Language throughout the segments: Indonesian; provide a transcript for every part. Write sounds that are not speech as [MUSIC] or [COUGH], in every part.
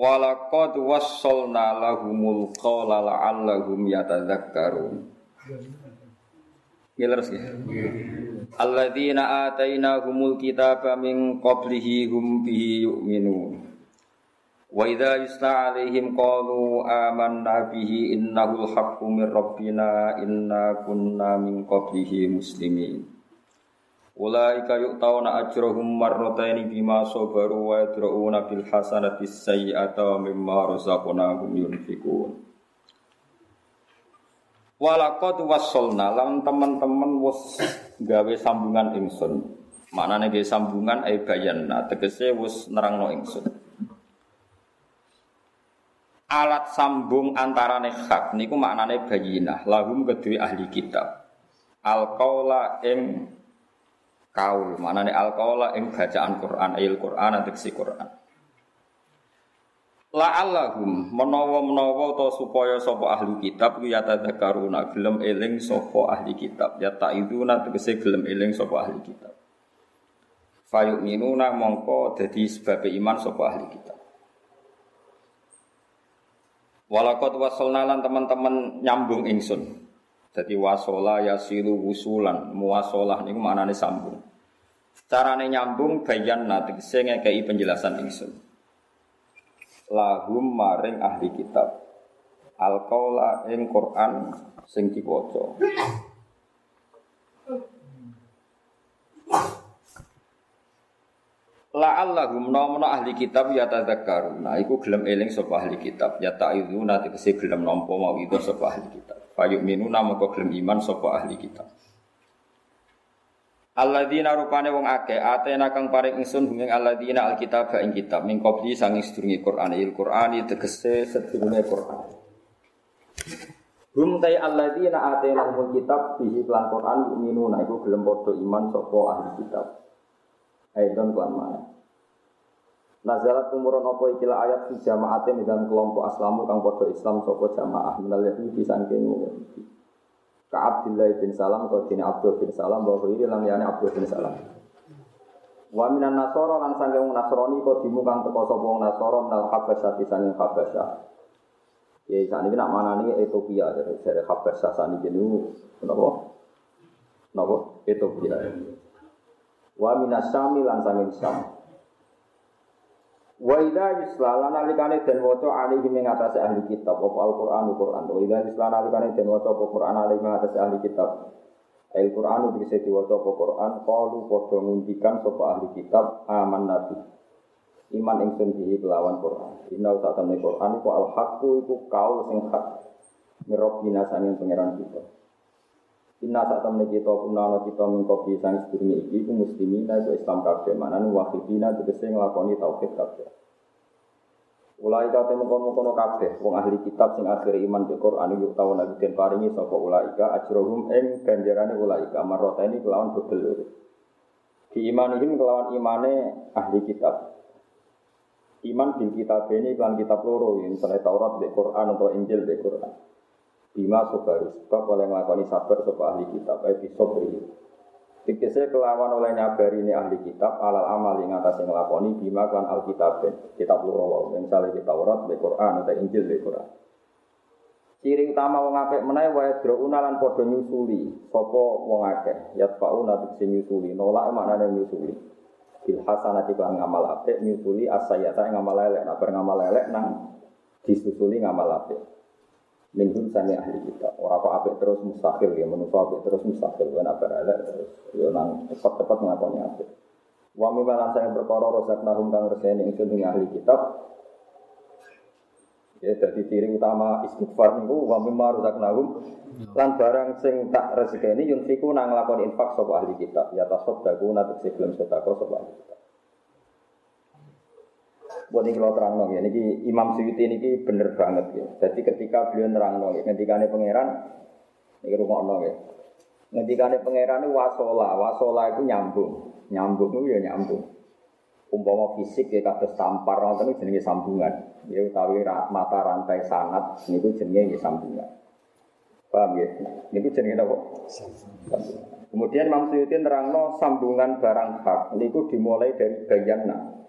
Walaqad wassalna lahumul qawla la'allahum yatadzakkarun. Ngiler sih. Alladzina atainahumul kitaba min qablihi hum bihi yu'minun. Wa idza yusla 'alaihim qalu amanna bihi innahul haqqu min rabbina inna kunna min qablihi muslimin. Ulaika yu'tauna ajrahum marrataini bima sabaru wa yadra'una bil hasanati sayyi'ata wa mimma razaqnahum yunfikun. Walaqad wassalna lan teman-teman wis gawe sambungan ingsun. Maknane gawe sambungan ai bayanna tegese wis nerangno ingsun. Alat sambung antarane hak niku maknane bayinah lahum kedue ahli kitab. Al qaula ing kaul. Manane alqaula ing bacaan Quran ayil Quran si Quran. La'allahum menawa-menawa to supaya sapa ahli kitab ku yatadzakaruna gelem eling sapa ahli kitab. Ya ta'iduna tegese gelem eling sapa ahli kitab. Fayu'minuna mongko dadi sebab iman sapa ahli kitab. Walakot wasolna lan teman-teman nyambung ingsun jadi wasola yasilu wusulan, muwasolah niku maknane sambung. Carane nyambung bayan nanti saya ngekei penjelasan ingsun. Lahum maring ahli kitab. Alqaula ing Quran sing diwaca. La'allahum nomno ahli kitab ya tadzakkaruna iku gelem eling sapa ahli kitab ya ta'iduna tegese gelem nampa mau itu sapa ahli kitab Fayuk minuna moko gelem iman sapa ahli kitab. Alladzina rupane wong akeh atena kang paring ingsun ing alladzina alkitab ing kitab min qabli sanging sedurunge Quran il Qur'ani tegese sedurunge Quran. Hum tay alladzina atena wong kitab bihi lan Quran minuna iku gelem padha iman sapa ahli kitab. Aidon kuan mana. Nazalat umuron apa ikilah ayat fi jamaatin dan kelompok aslamu kang padha Islam sapa jamaah minal yahudi sangking Yahudi. Ka Abdullah bin Salam kau dini Abdul bin Salam bahwa ini lam yani Abdul bin Salam. Wa minan nasoro lan sangking nasroni kau dimu kang teko sapa wong nasoro minal habasyah sanging habasyah. Ya saat ini nak mana nih Ethiopia dari habasyah saat ini jenuh kenapa? Kenapa? Ethiopia. Wa minas syami lan sangking syam. Wa idza yusla lan alikane den waca alihi ing atase ahli kitab apa Al-Qur'an Al-Qur'an. Wa idza yusla alikane den waca apa Qur'an alihi ing atase ahli kitab. Al-Qur'an bisa diwaca apa Qur'an qalu padha ngundikan sapa ahli kitab aman nabi. Iman ingsun bihi kelawan Qur'an. Inna ta temne Qur'an iku al-haqqu iku kaul sing hak. Mirrobbina sanging pangeran kita. Inna saat temen kita punana kita mengkopi sang sedurunge iki ku muslimin itu Islam kabeh manane wahidina tegese nglakoni tauhid kabeh. Ulai kate mengkono-kono kabeh wong ahli kitab sing akhir iman be Quran yuk tau lagi den paringi sapa ulaika ajrohum ing ganjarane ulaika marota ini kelawan bebel Di imanihim kelawan imane ahli kitab. Iman bil kitab ini kelan kitab loro, misalnya Taurat, be Quran atau Injil be Quran. Bima sobaru sebab oleh ngelakoni sabar sopa ahli kitab Ebi sobri. Tikisnya kelawan oleh nyabari ini ahli kitab Alal amal yang atas yang ngelakoni Bima klan alkitab Kitab lurawa Misalnya kita Taurat, di Quran, atau Injil, di Quran. Ciri utama wong akeh menawa wae drouna lan padha nyusuli. Sapa wong akeh? Yatfauna tegese nyusuli. Nolak maknane nyusuli. Bil hasanati kan ngamal apik nyusuli asayata ngamal elek. Nek ngamal elek nang disusuli ngamal apik minhum sani ahli kita orang kok apik terus mustahil ya menurut apik terus mustahil. Kan apa elek terus yo nang cepat-cepat ngakoni apik. Wa mimalan saya perkara rosak nahum kang reseni ingsun ing ahli kitab. Ya jadi ciri utama istighfar niku wa mimma nahum. Lan barang sing tak rezekeni yunfiku nang lakoni infak sapa ahli kitab. Ya tasoddaku nate sebelum sedekah sapa ahli kitab Buat ini kalau terang ya, ini Imam Suyuti ini bener banget ya. Jadi ketika beliau terang ya, ketika ini pangeran, ini rumah ya. Ketika ini pangeran ini wasola, wasola itu nyambung, nyambung itu ya nyambung. Umpama fisik ya kata sampar, nonton itu jenis sambungan. Ya utawi mata rantai sangat, ini itu jenis sambungan. Paham ya? Ini jenis apa? Kemudian Imam Suyuti terangno sambungan barang hak. Ini dimulai dari bayana.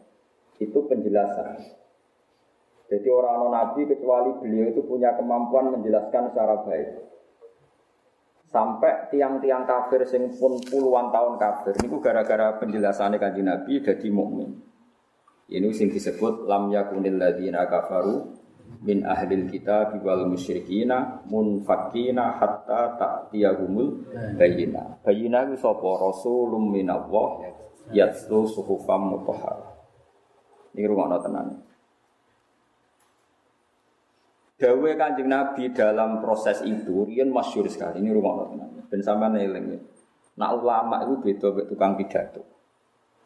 Itu penjelasan. Jadi orang non nabi kecuali beliau itu punya kemampuan menjelaskan secara baik. Sampai tiang-tiang kafir sing pun puluhan tahun kafir ini gara-gara penjelasannya kanji Nabi jadi mukmin. Ini sing disebut lam yakunil ladina kafaru min ahlil kita wal musyrikina munfakina hatta ta'tiyahumul bayina. Bayina itu sapa rasulun minallah yatlu suhufam mutahhar. Ini rumah tenan. Dawe kanjeng Nabi dalam proses itu, rian masyur sekali. Ini rumah tenan. Dan sama neling. Nak ulama itu beda tukang pidato.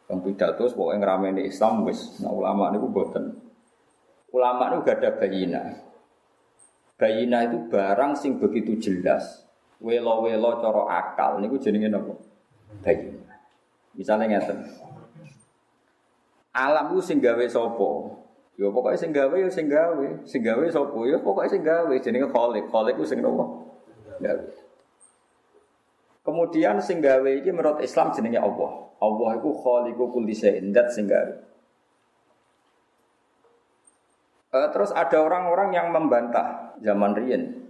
Tukang pidato pokoknya ngrameni Islam wis. Nak ulama itu boten. Ulama itu gak ada bayina. Bayina itu barang sing begitu jelas. Welo-welo coro akal. Ini gue jenengin apa? Bayina. Misalnya ngeten. Alam itu sing gawe sopo. Ya pokoknya sing gawe ya sing gawe. Sing gawe sopo ya pokoknya sing gawe. Jenenge kholik. Itu sing nopo? Kemudian sing ini menurut Islam jenenge Allah. Allah itu khaliqu kulli syai'in, sing gawe. Uh, terus ada orang-orang yang membantah zaman Rien.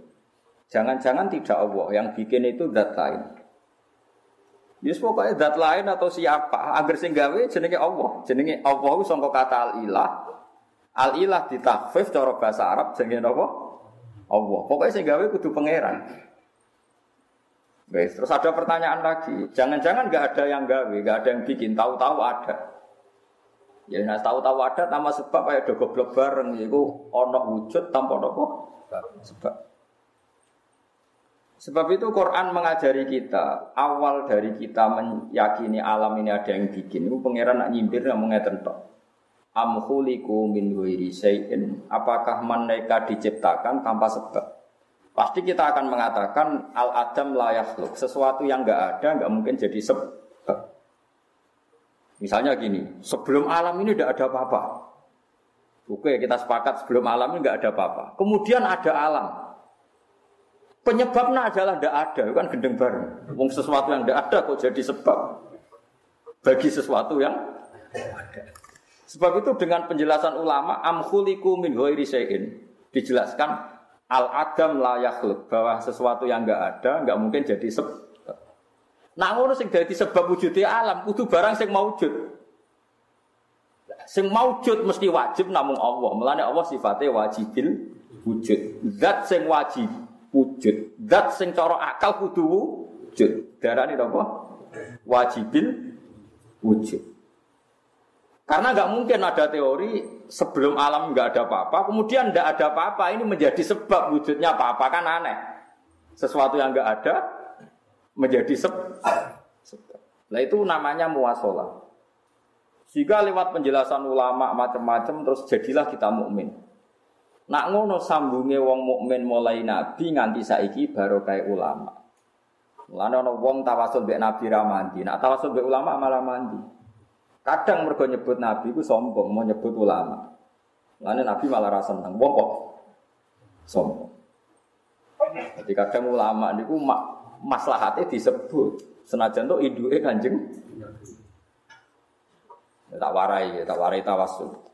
Jangan-jangan tidak Allah yang bikin itu zat lain. Yus pokoknya zat lain atau siapa agar sing gawe jenenge Allah. Jenenge Allah itu sangka kata al-ilah. Al-ilah ditakfif cara bahasa Arab jenenge apa? Allah. Pokoknya sing gawe kudu pangeran. Guys, terus ada pertanyaan lagi. Jangan-jangan nggak ada yang gawe, nggak ada yang bikin, tahu-tahu ada. Ya nah tahu-tahu ada nama sebab kayak do goblok bareng itu ono wujud tanpa apa? Sebab. Sebab itu Quran mengajari kita awal dari kita meyakini alam ini ada yang bikin. Itu pangeran nak nyimpir nak mengatakan tok. Min ghairi syai'in? Apakah mereka diciptakan tanpa sebab? Pasti kita akan mengatakan al adam layak Sesuatu yang enggak ada enggak mungkin jadi sebab. Misalnya gini, sebelum alam ini tidak ada apa-apa. Oke, kita sepakat sebelum alam ini tidak ada apa-apa. Kemudian ada alam. Penyebabnya adalah tidak ada, kan gendeng bareng. Wong sesuatu yang tidak ada kok jadi sebab bagi sesuatu yang ada. Sebab itu dengan penjelasan ulama amkhuliku min ghairi dijelaskan al adam la yakhluk bahwa sesuatu yang enggak ada enggak mungkin jadi sebab Nak ngono sing dadi sebab wujudnya alam kudu barang sing maujud. Sing maujud mesti wajib namung Allah. Mulane Allah sifatnya wajibil wujud. Zat sing wajib wujud. Zat sing cara akal kudu wujud. Darane apa? Wajibil wujud. Karena nggak mungkin ada teori sebelum alam nggak ada apa-apa, kemudian nggak ada apa-apa ini menjadi sebab wujudnya apa-apa kan aneh. Sesuatu yang nggak ada menjadi sebab. Nah itu namanya muasola. Jika lewat penjelasan ulama macam-macam terus jadilah kita mukmin. Nak ngono sambunge wong mukmin mulai nabi nganti saiki baru kayak ulama. Mulane ana wong tawasul mbek nabi ra mandi, nak tawasul mbek ulama malah mandi. Kadang mergo nyebut nabi ku sombong, mau nyebut ulama. Mulane nabi malah ra seneng. Wong kok sombong. Jadi kadang ulama niku maslahatnya disebut. Senajan tuh iduke kanjeng. Tak warai, tak warai tawasul.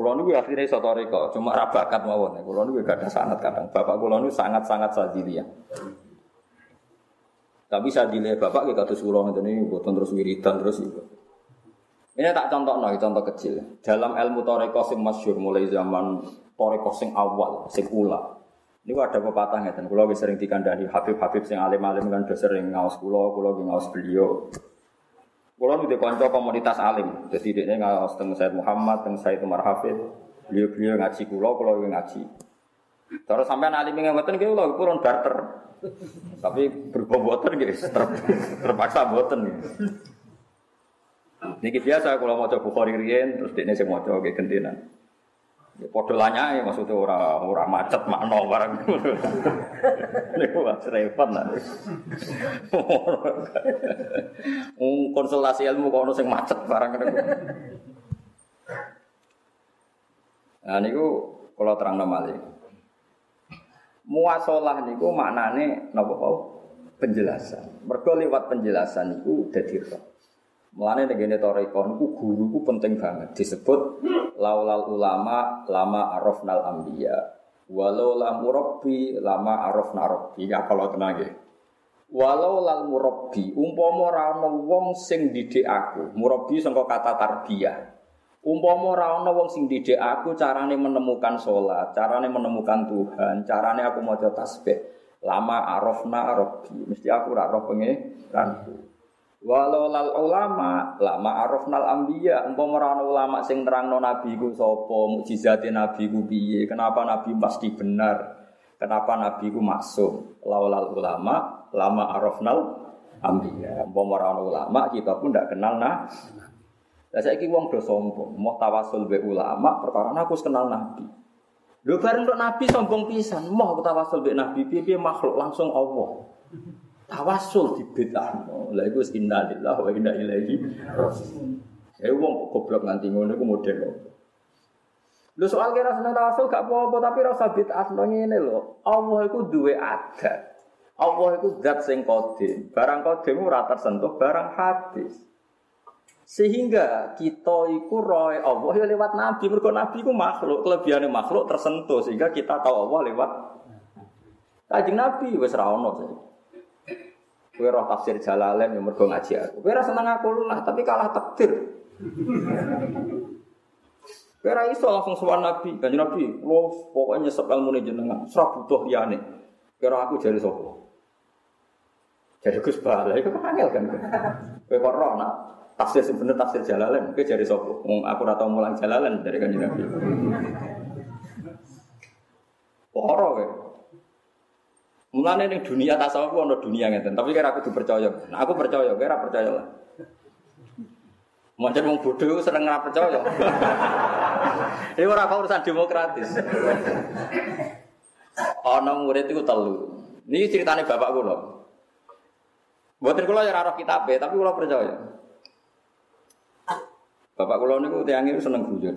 Kulo niku akhirnya sotoriko, cuma rabakat mawon. Kulo niku gak ada sangat kadang. Bapak kulo niku sangat-sangat sadiliah. Tapi sadiliah bapak kita kados kulo ngeten ini boten terus wiridan terus itu. Ini tak contoh no, contoh kecil. Dalam ilmu toreko sing masyur mulai zaman toreko sing awal, sing ula. Ini ada pepatah kula wis sering dikandani Habib-habib sing alim-alim kan do sering ngaos kula, kula ki ngaos beliau. Kula nu kanca komunitas alim. Jadi dekne ngaos teng Said Muhammad, teng Said Umar Hafid. Beliau-beliau ngaji kula, kula ki ngaji. Terus sampean alim yang ngoten nggih kula purun barter. Tapi berboboten nggih ter, terpaksa boten nggih. Niki biasa kalau mau coba Bukhari terus dekne sing maca nggih gentenan. Ya padha maksudnya ora ora macet makno barang. [LAUGHS] Niku wis repot lah. konsultasi ilmu kok ono sing macet barang niku. Nah niku kalau terang malih. Muasalah niku maknane napa penjelasan. Mergo lewat penjelasan niku dadi roh. Mulane negene toriko niku guru ku penting banget disebut laulal ulama lama arafnal anbiya. Walau lam murabbi lama arafna rabbi. Ya kalau tenang ya. Walau lal murabbi umpama ora ana wong sing didik aku. Murabbi sangka kata tarbiyah. Umpama ora ana wong sing didik aku carane menemukan sholat, carane menemukan Tuhan, carane aku maca tasbih. Lama arafna rabbi. Mesti aku ora roh pengeranku. Walau lal ulama lama arafnal ambiya umpama ora ulama sing nerangno nabi ku sapa mukjizate nabi ku piye kenapa nabi pasti benar kenapa nabi ku maksum. Laulal ulama lama arafnal ambiya umpama ora ulama kita pun ndak kenal nah lah saiki wong do sombong mau tawasul be ulama perkara aku kenal nabi. Lho bareng nabi sombong pisan mau tawasul be nabi piye makhluk langsung Allah tawasul di bid'ah. Lah iku innalillahi wa inna ilaihi raji'un. Eh wong goblok nganti ngono iku model Lho soal kira seneng tawasul gak apa-apa tapi rasa bid'ah ngene lho. Allah iku duwe adat. Allah iku zat sing kodim. Barang kodim ora tersentuh barang hadis. Sehingga kita iku roy Allah ya lewat nabi. Mergo nabi iku makhluk, kelebihannya makhluk tersentuh sehingga kita tahu Allah lewat Kajing Nabi wis ra ono Kue roh tafsir Jalalain yang mergo ngaji aku. Kue rasa seneng aku lah, tapi kalah takdir. Kue ra iso langsung sowan Nabi, kan Nabi, lo pokoknya nyesep ilmu jenengan, serah butuh liyane. Kue aku jadi sopo. Jadi Gus Bala, itu kan angel kan. Kue roh nak tafsir sebener tafsir Jalalain, kue jadi sopo. Aku ora tau mulang Jalalain dari kan Nabi. Poro kue. Mulane ning dunia tasawuf ono dunia ngeten, tapi kira aku dipercaya. Nah, aku percaya, kira percaya lah. Mungkin wong bodoh seneng ora percaya. [LAUGHS] Ini ora urusan demokratis. Ono murid itu telu. Ini ceritanya bapak kula. Mboten kula ya ora kitabe, tapi kula percaya. Bapak kula niku tiyang niku seneng guyon.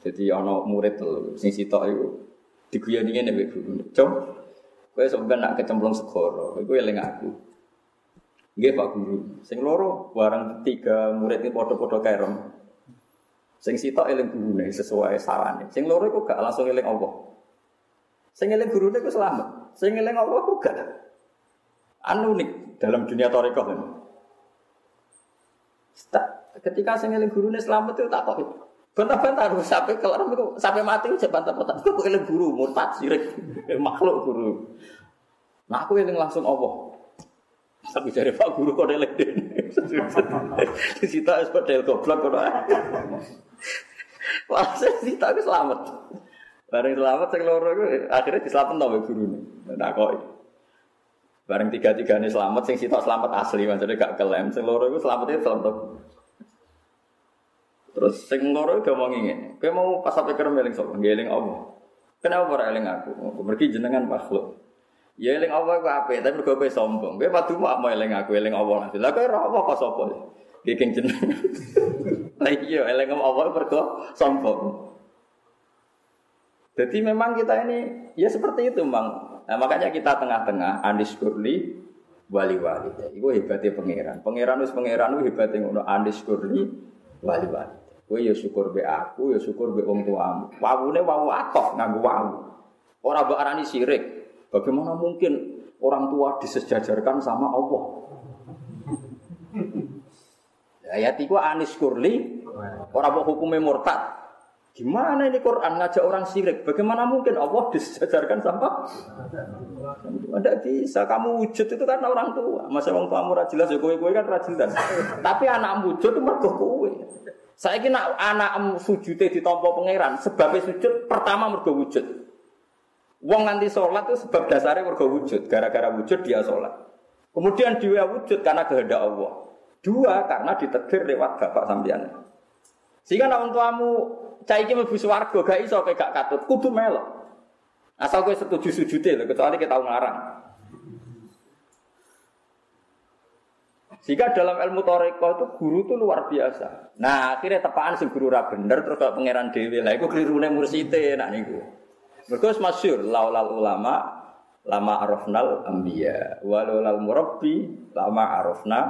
Jadi ana murid telu, sing sitok iku diguyoni ngene mbek guru. Cung, Kowe sampeyan nak kecemplung segoro, iku eling aku. Nggih Pak Guru. Sing loro barang tiga murid ini padha-padha kerem. Sing sitok eling gurune sesuai sarane. Sing loro iku gak langsung eling Allah. Sing eling gurune iku selamat. Sing eling Allah iku gak. Anu unik dalam dunia tarekat. Ketika sing eling gurune selamat itu tak kok Bantah-bantah harus sampai kelar sampai mati udah bantah-bantah. Aku eling guru murtad sirik [LAUGHS] makhluk guru. Nah aku eling langsung Allah. Tapi dari Pak Guru kok eling Di situ es padel goblok kok. Walhasil situ aku selamat. Bareng selamat sing loro iku akhirnya diselametno mbek gurune. Nah kok Bareng tiga-tiga ini selamat, sing sitok selamat asli, maksudnya gak kelem. Sing loro itu selamatnya selamat Terus sing loro mau ngingin. Kowe mau pas sampai kerem eling sapa? Ngeling Allah. Kenapa ora eling aku? Pergi jenengan makhluk. Ya eling Allah ku apik, tapi mergo kowe sombong. Kowe padu mau eling aku, eling Allah. Lah kowe ora apa kok sapa? Bikin jenengan. [LAUGHS] Lah iya eling Allah mergo sombong. Jadi memang kita ini ya seperti itu, Bang. Nah, makanya kita tengah-tengah Andis Kurli wali wali. Iku hebatnya pangeran. Pangeran wis pangeran itu hebatnya ngono Andis Kurli wali wali. Kowe ya syukur be aku, ya syukur be wong tuamu. Wawune wawu atof nganggo wawu. Ora mbok arani sirik. Bagaimana mungkin orang tua disejajarkan sama Allah? Ayat itu anis kurli, orang mau hukumnya murtad. Gimana ini Quran ngajak orang sirik? Bagaimana mungkin Allah disejajarkan sama? Tidak bisa. Kamu wujud itu kan orang tua. Masa orang tua murah jelas ya kowe kowe kan jelas. Tapi anak wujud itu mergo kowe. Saya kira anak sujudnya ditompo pangeran, sebabnya sujud pertama mergo wujud. Wong nanti sholat itu sebab dasarnya mergo wujud, gara-gara wujud dia sholat. Kemudian dia wujud karena kehendak Allah. Dua karena ditegur lewat bapak sambian. Sehingga nak tuamu cah iki mlebu swarga gak iso kowe gak katut, kudu melok. Asal kowe setuju sujute lho, kecuali kita ngarang. Jika dalam ilmu toreko itu guru itu luar biasa. Nah akhirnya tepaan si guru ra bener terus kalau pangeran dewi lah, itu kelirune mursite nak niku. Mereka masyur laulal ulama lama arafnal ambia walulal murabbi lama arafna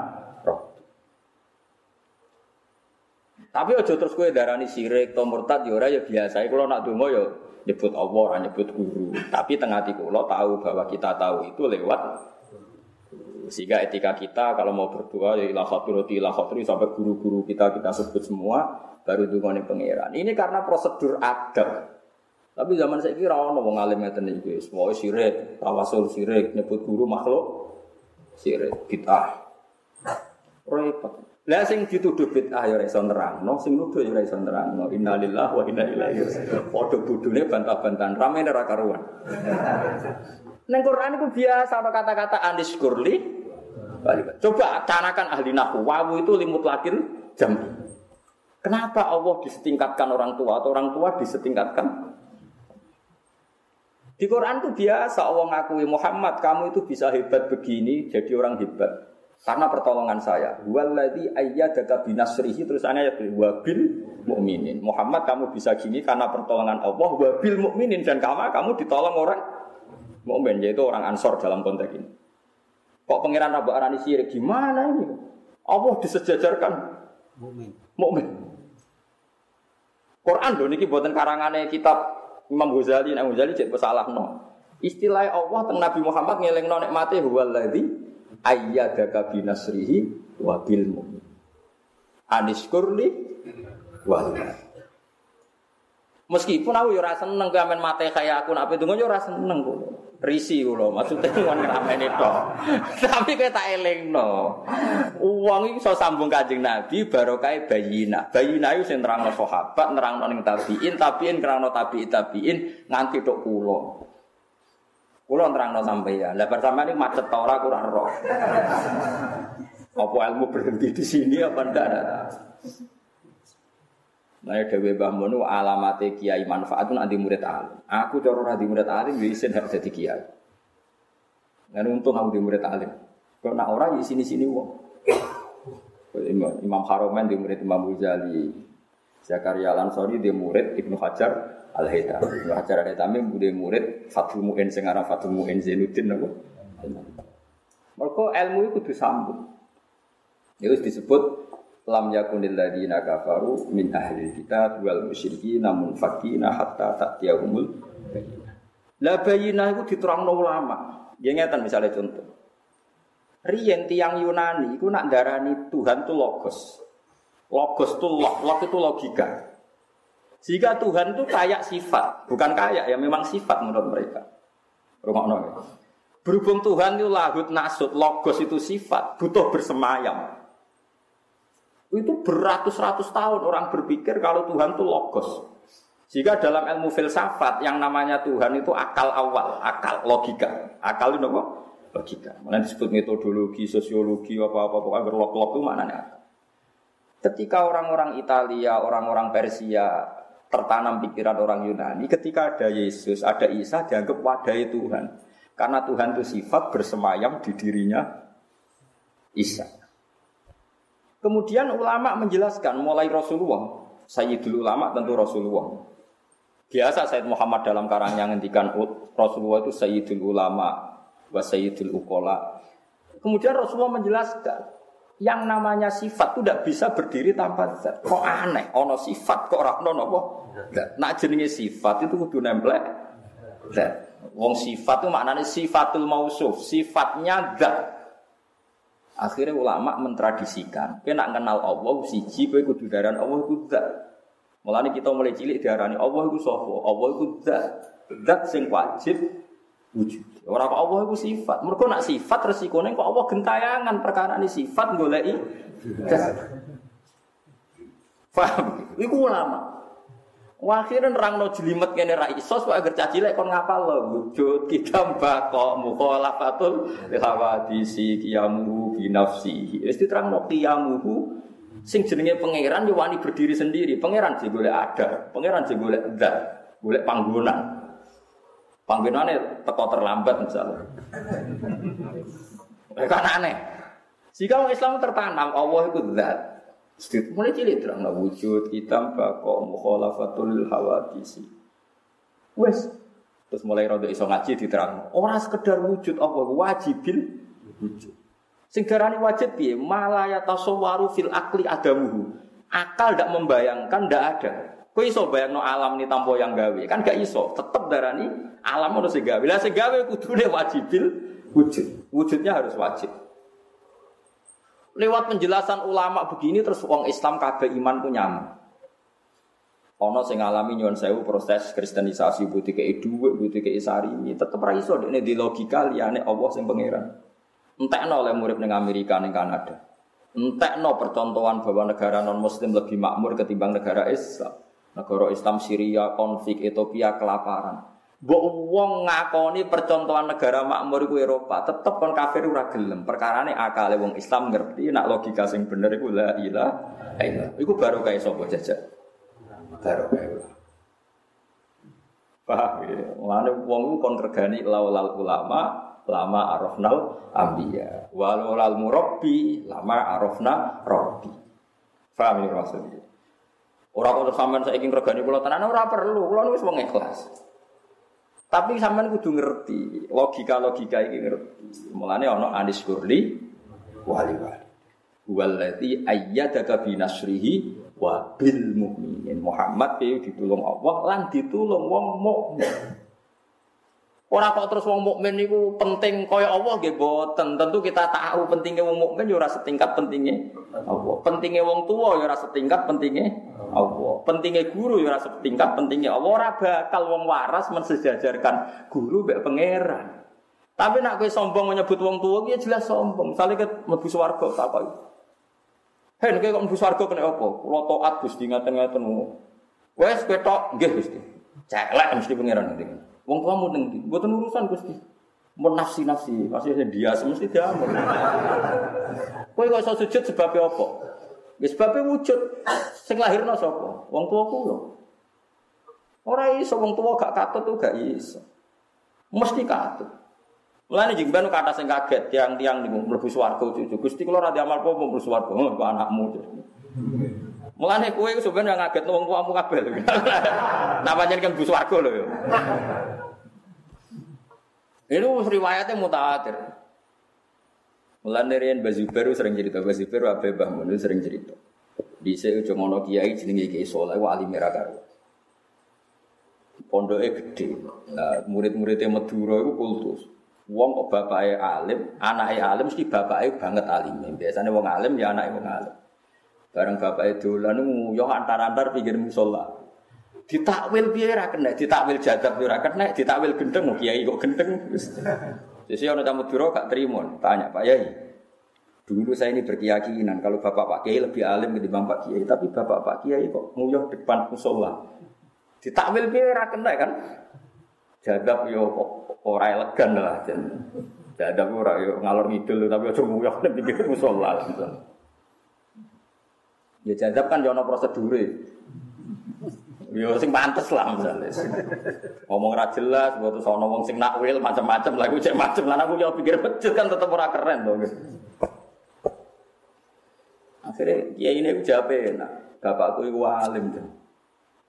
Tapi aja terus kowe darani sirik to murtad ya ya biasa. Kalau nak donga ya nyebut Allah, nyebut guru. Tapi tengah hati kula tahu bahwa kita tahu itu lewat sehingga etika kita kalau mau berdoa ya ilah roti ilah sampai guru-guru kita kita sebut semua baru dungane pangeran. Ini karena prosedur adab. Tapi zaman saya kira orang mau ngalim ngeten iki, semua sirik, tawasul sirik, nyebut guru makhluk sirik, bid'ah. Repot. Lah sing dituduh bid'ah ya ora iso nerangno, sing nuduh ya ora iso nerangno. Innalillahi wa inna ilaihi raji'un. Padha budune bantah-bantahan, rame ora karuan. Neng Quran itu biasa kata-kata anis kurli. Coba canakan ahli nahu. Wawu itu limut lakin jam. Kenapa Allah disetingkatkan orang tua atau orang tua disetingkatkan? Di Quran itu biasa Allah ngakui Muhammad kamu itu bisa hebat begini jadi orang hebat. Karena pertolongan saya. Waladhi ayyadaka binasrihi terus ayat wabil mukminin. Muhammad kamu bisa gini karena pertolongan Allah wabil mukminin dan kamu kamu ditolong orang mukmin yaitu orang ansor dalam konteks ini. Kok pangeran Rabu Arani sirik gimana ini? Allah disejajarkan mukmin. Mukmin. Quran loh niki buatan karangannya kitab Imam Ghazali, Imam Ghazali cek salah no. Istilah Allah tentang Nabi Muhammad ngeleng no nikmati huwaladzi ayyadaka binasrihi wa bil mu'min. Aniskurli wa Meskipun aku yo seneng gamen mate kaya aku nak pedungo yo seneng kok. Risi kula, maksudnya [LAUGHS] wong ngrameni tok. Tapi kayak tak elingno. Uang iki iso sambung Kanjeng Nabi barokah bayina. Bayina iku sing nerangno sahabat, nerangno ning tabiin, tabiin nerangno tabiin, tabiin nganti tok kula. Kulo terang no sampai ya. Lah bersama ini macet tora kurang roh. Apa ilmu berhenti di sini apa ndak ada? Nah, Dewi Bahmunu alamate kiai manfaat itu nanti murid alim. Aku coro nanti murid alim, jadi isin harus jadi kiai. Dan untung aku di murid alim. Kalau nak orang di sini sini wong. Imam Haromen di murid Imam Ghazali, Zakaria Lansori di murid Ibnu Hajar, Al Haytham. Ibnu Hajar Al Haytham bude murid Fathul Mu'in sing aran Fathul Mu'in Zainuddin napa. Mergo ilmu iku kudu sambung. Ya wis disebut lam yakunil ladina kafaru min ahli kitab wal musyrikin namun fakina hatta ta'tiyahumul bayyinah. Lah bayyinah iku diterangno ulama. Ya ngeten misalnya contoh. Riyen tiang Yunani iku nak darani Tuhan tuh logos. Logos tuh log, log itu logika. Jika Tuhan itu kayak sifat, bukan kayak ya memang sifat menurut mereka. Rumah ya. Berhubung Tuhan itu lahut nasut, logos itu sifat, butuh bersemayam. Itu beratus-ratus tahun orang berpikir kalau Tuhan itu logos. Jika dalam ilmu filsafat yang namanya Tuhan itu akal awal, akal logika. Akal itu apa? Logika. Mana disebut metodologi, sosiologi, apa-apa, pokoknya berlog-log itu maknanya Ketika orang-orang Italia, orang-orang Persia, tertanam pikiran orang Yunani ketika ada Yesus, ada Isa dianggap wadai Tuhan. Karena Tuhan itu sifat bersemayam di dirinya Isa. Kemudian ulama menjelaskan mulai Rasulullah, Sayyidul ulama tentu Rasulullah. Biasa Sayyid Muhammad dalam karangnya ngendikan Rasulullah itu Sayyidul ulama wa Sayyidul ukola. Kemudian Rasulullah menjelaskan yang namanya sifat itu tidak bisa berdiri tanpa zat. Kok aneh? Ono sifat kok ora ono napa? Nak jenenge sifat itu kudu nempel zat. Wong sifat itu maknanya sifatul mausuf, sifatnya zat. Akhirnya ulama mentradisikan, kowe nak kenal Allah siji kowe kudu daran Allah iku zat. Mulane kita mulai cilik diarani Allah iku sapa? Allah iku zat. Zat sing wajib wujud. Orang Allah itu sifat. Mereka nak sifat resikone kok Allah gentayangan perkara ini sifat golei. Paham? Iku ulama. Wakhiran rang no jelimet kene ra iso supaya agar cacilek kon ngapal lo wujud kita bako mukhalafatul hawadisi kiyamu binafsi. Wis diterangno kiyamuhu Sing jenenge pangeran yo wani berdiri sendiri. Pangeran sih golek ada, pangeran sih golek zat, golek panggonan. Panggonane teko terlambat misalnya. Kan aneh. Jika orang Islam tertanam Allah itu zat. Sedikit mulai cilik terang wujud kita bako mukhalafatul hawadisi. Wes terus mulai rodo iso ngaji diterang. Orang sekedar wujud Allah wajibil wujud. Sing darani wajib piye? Malaya tasawwaru fil akli adamuhu. Akal ndak membayangkan ndak ada. Kowe iso bayangno alam ini tanpa yang gawe? Kan gak iso. Tetep darani alam harus sing gawe. Lah sing gawe kudune wajibil wujud. Wujudnya harus wajib. Lewat penjelasan ulama begini terus wong Islam kabeh iman ku nyaman. Ono sing ngalami nyuwun sewu proses kristenisasi butuh kei dhuwit, butuh kei ini tetep ra iso dekne di logika liyane Allah sing pangeran. Entekno oleh murid ning Amerika ning Kanada. Entekno percontohan bahwa negara non muslim lebih makmur ketimbang negara Islam. Negara Islam Syria, konflik Ethiopia, kelaparan. Mbok wong ngakoni percontohan negara makmur iku Eropa, tetep kon kafir ora gelem. Perkarane akale wong Islam ngerti nak logika sing bener iku la ilaha illallah. Iku baru kae sapa jajak. Baru kae Paham ya? Mulane wong kon regani laulal ulama lama arafnal ambiya walau lal murabbi lama arafna rabbi paham ini maksudnya orang kalau sampean ingin regani pulau tenan orang perlu pulau wis wong ikhlas tapi sampean kudu ngerti logika logika ini ngerti mulane ono anis kurli wali wali walati ayyadaka binasrihi wa bil mukminin Muhammad ditulung Allah lan ditulung wong mukmin Orang kok terus wong mukmin niku penting kaya Allah nggih boten. Tentu kita tahu pentingnya wong mukmin ya ora setingkat pentingnya Allah. Pentingnya wong tua ya ora setingkat pentingnya Allah. Pentingnya guru ya ora setingkat pentingnya Allah. Ora bakal wong waras mensejajarkan guru mbek pangeran. Tapi nak kowe sombong menyebut wong tua ya jelas sombong. Sale ke mlebu swarga tak kok. Hei, nek kok mlebu swarga kena apa? Kula taat Gusti ngaten-ngaten. Wes kowe tok nggih Gusti. Celek mesti pangeran nanti. Wong tua mau nengti, buatan urusan gusti. Mau nafsi nafsi, masih dia semesti dia. Kau kok iso sujud sebabnya apa? Ya sebabnya wujud. Sing lahirno sapa? Wong tua kulo. Ora iso wong tua gak katut tuh gak iso. Mesti katut. Mulane jeng ben kata sing kaget tiang-tiang niku mlebu swarga cucu. Gusti kula ora diamal apa mlebu swarga. Oh, anakmu. Mulane kowe sebenarnya ngaget wong tuamu kabeh. [LAUGHS] Napa jeneng kan bus warga lho. Itu riwayatnya mutawatir. Mulane riyen Bazubair sering cerita, Bazubair ape Mbah Mun sering cerita. Di sini cuma ono kiai jenenge Kiai Saleh wa alim karo. Pondoke gede. Nah, murid-muridnya Madura itu kultus. Wong bapake alim, anake alim mesti bapake banget alim. Biasanya wong alim ya anake wong alim. Bareng bapak itu lalu yo antar-antar pikir musola. Ditakwil piye ra kena, ditakwil jadab ora kena, ditakwil gendeng mau kiai kok gendeng. Jadi orang tamu biro gak terima, tanya Pak Yai. Dulu saya ini berkeyakinan kalau bapak Pak Kiai lebih alim ketimbang Pak Kiai, tapi bapak Pak Kiai kok nguyuh depan musola. Ditakwil piye kena kan? Jadab yo ora elegan lah jen. Jadab ora yo ngalor ngidul tapi aja nguyuh ning pinggir musola. Ya jadab kan jono prosedur Ya sing pantes lah misalnya. Ngomong ra jelas, buat sono wong sing nakwil macam-macam lah, cek macam lah. Aku jauh pikir betul kan tetap ora keren tuh. Akhirnya dia ini aku jawab enak. Bapakku itu alim tuh.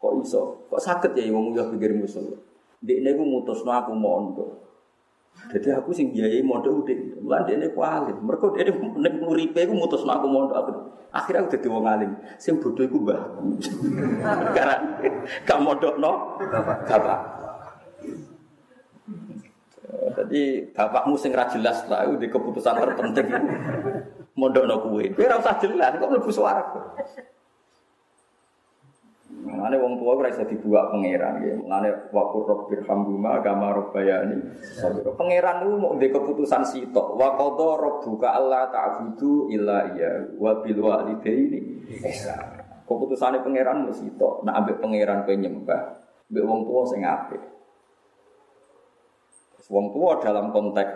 Kok iso? Kok sakit ya wong yo pikir musuh. Dia ini aku mutus aku mondok. Jadi aku sing biayai mondok udah, bulan dia ini kualim. Mereka dia ini nek nguripe aku mutus aku mondok aku. Akhirnya aku jadi wong alim. Sing bodoh aku mbah. [LAUGHS] Karena gak mondok no, bapak. Jadi bapakmu sing ra jelas lah, di keputusan terpenting. Mondok no kue. Kue ra jelas, kok mlebu swarga. Mengenai wong tua ora iso dibuat pangeran ya. Mengenai wa rabbir hamduma agama rabbayani. Pangeran itu mau ndek keputusan sitok. Wa qadha rabbuka alla ta'budu illa iya wa bil walidaini ihsan. Keputusane pangeran mesti sitok. Nak ambek pangeran kowe nyembah, ambek wong tua sing apik. Wong tua dalam konteks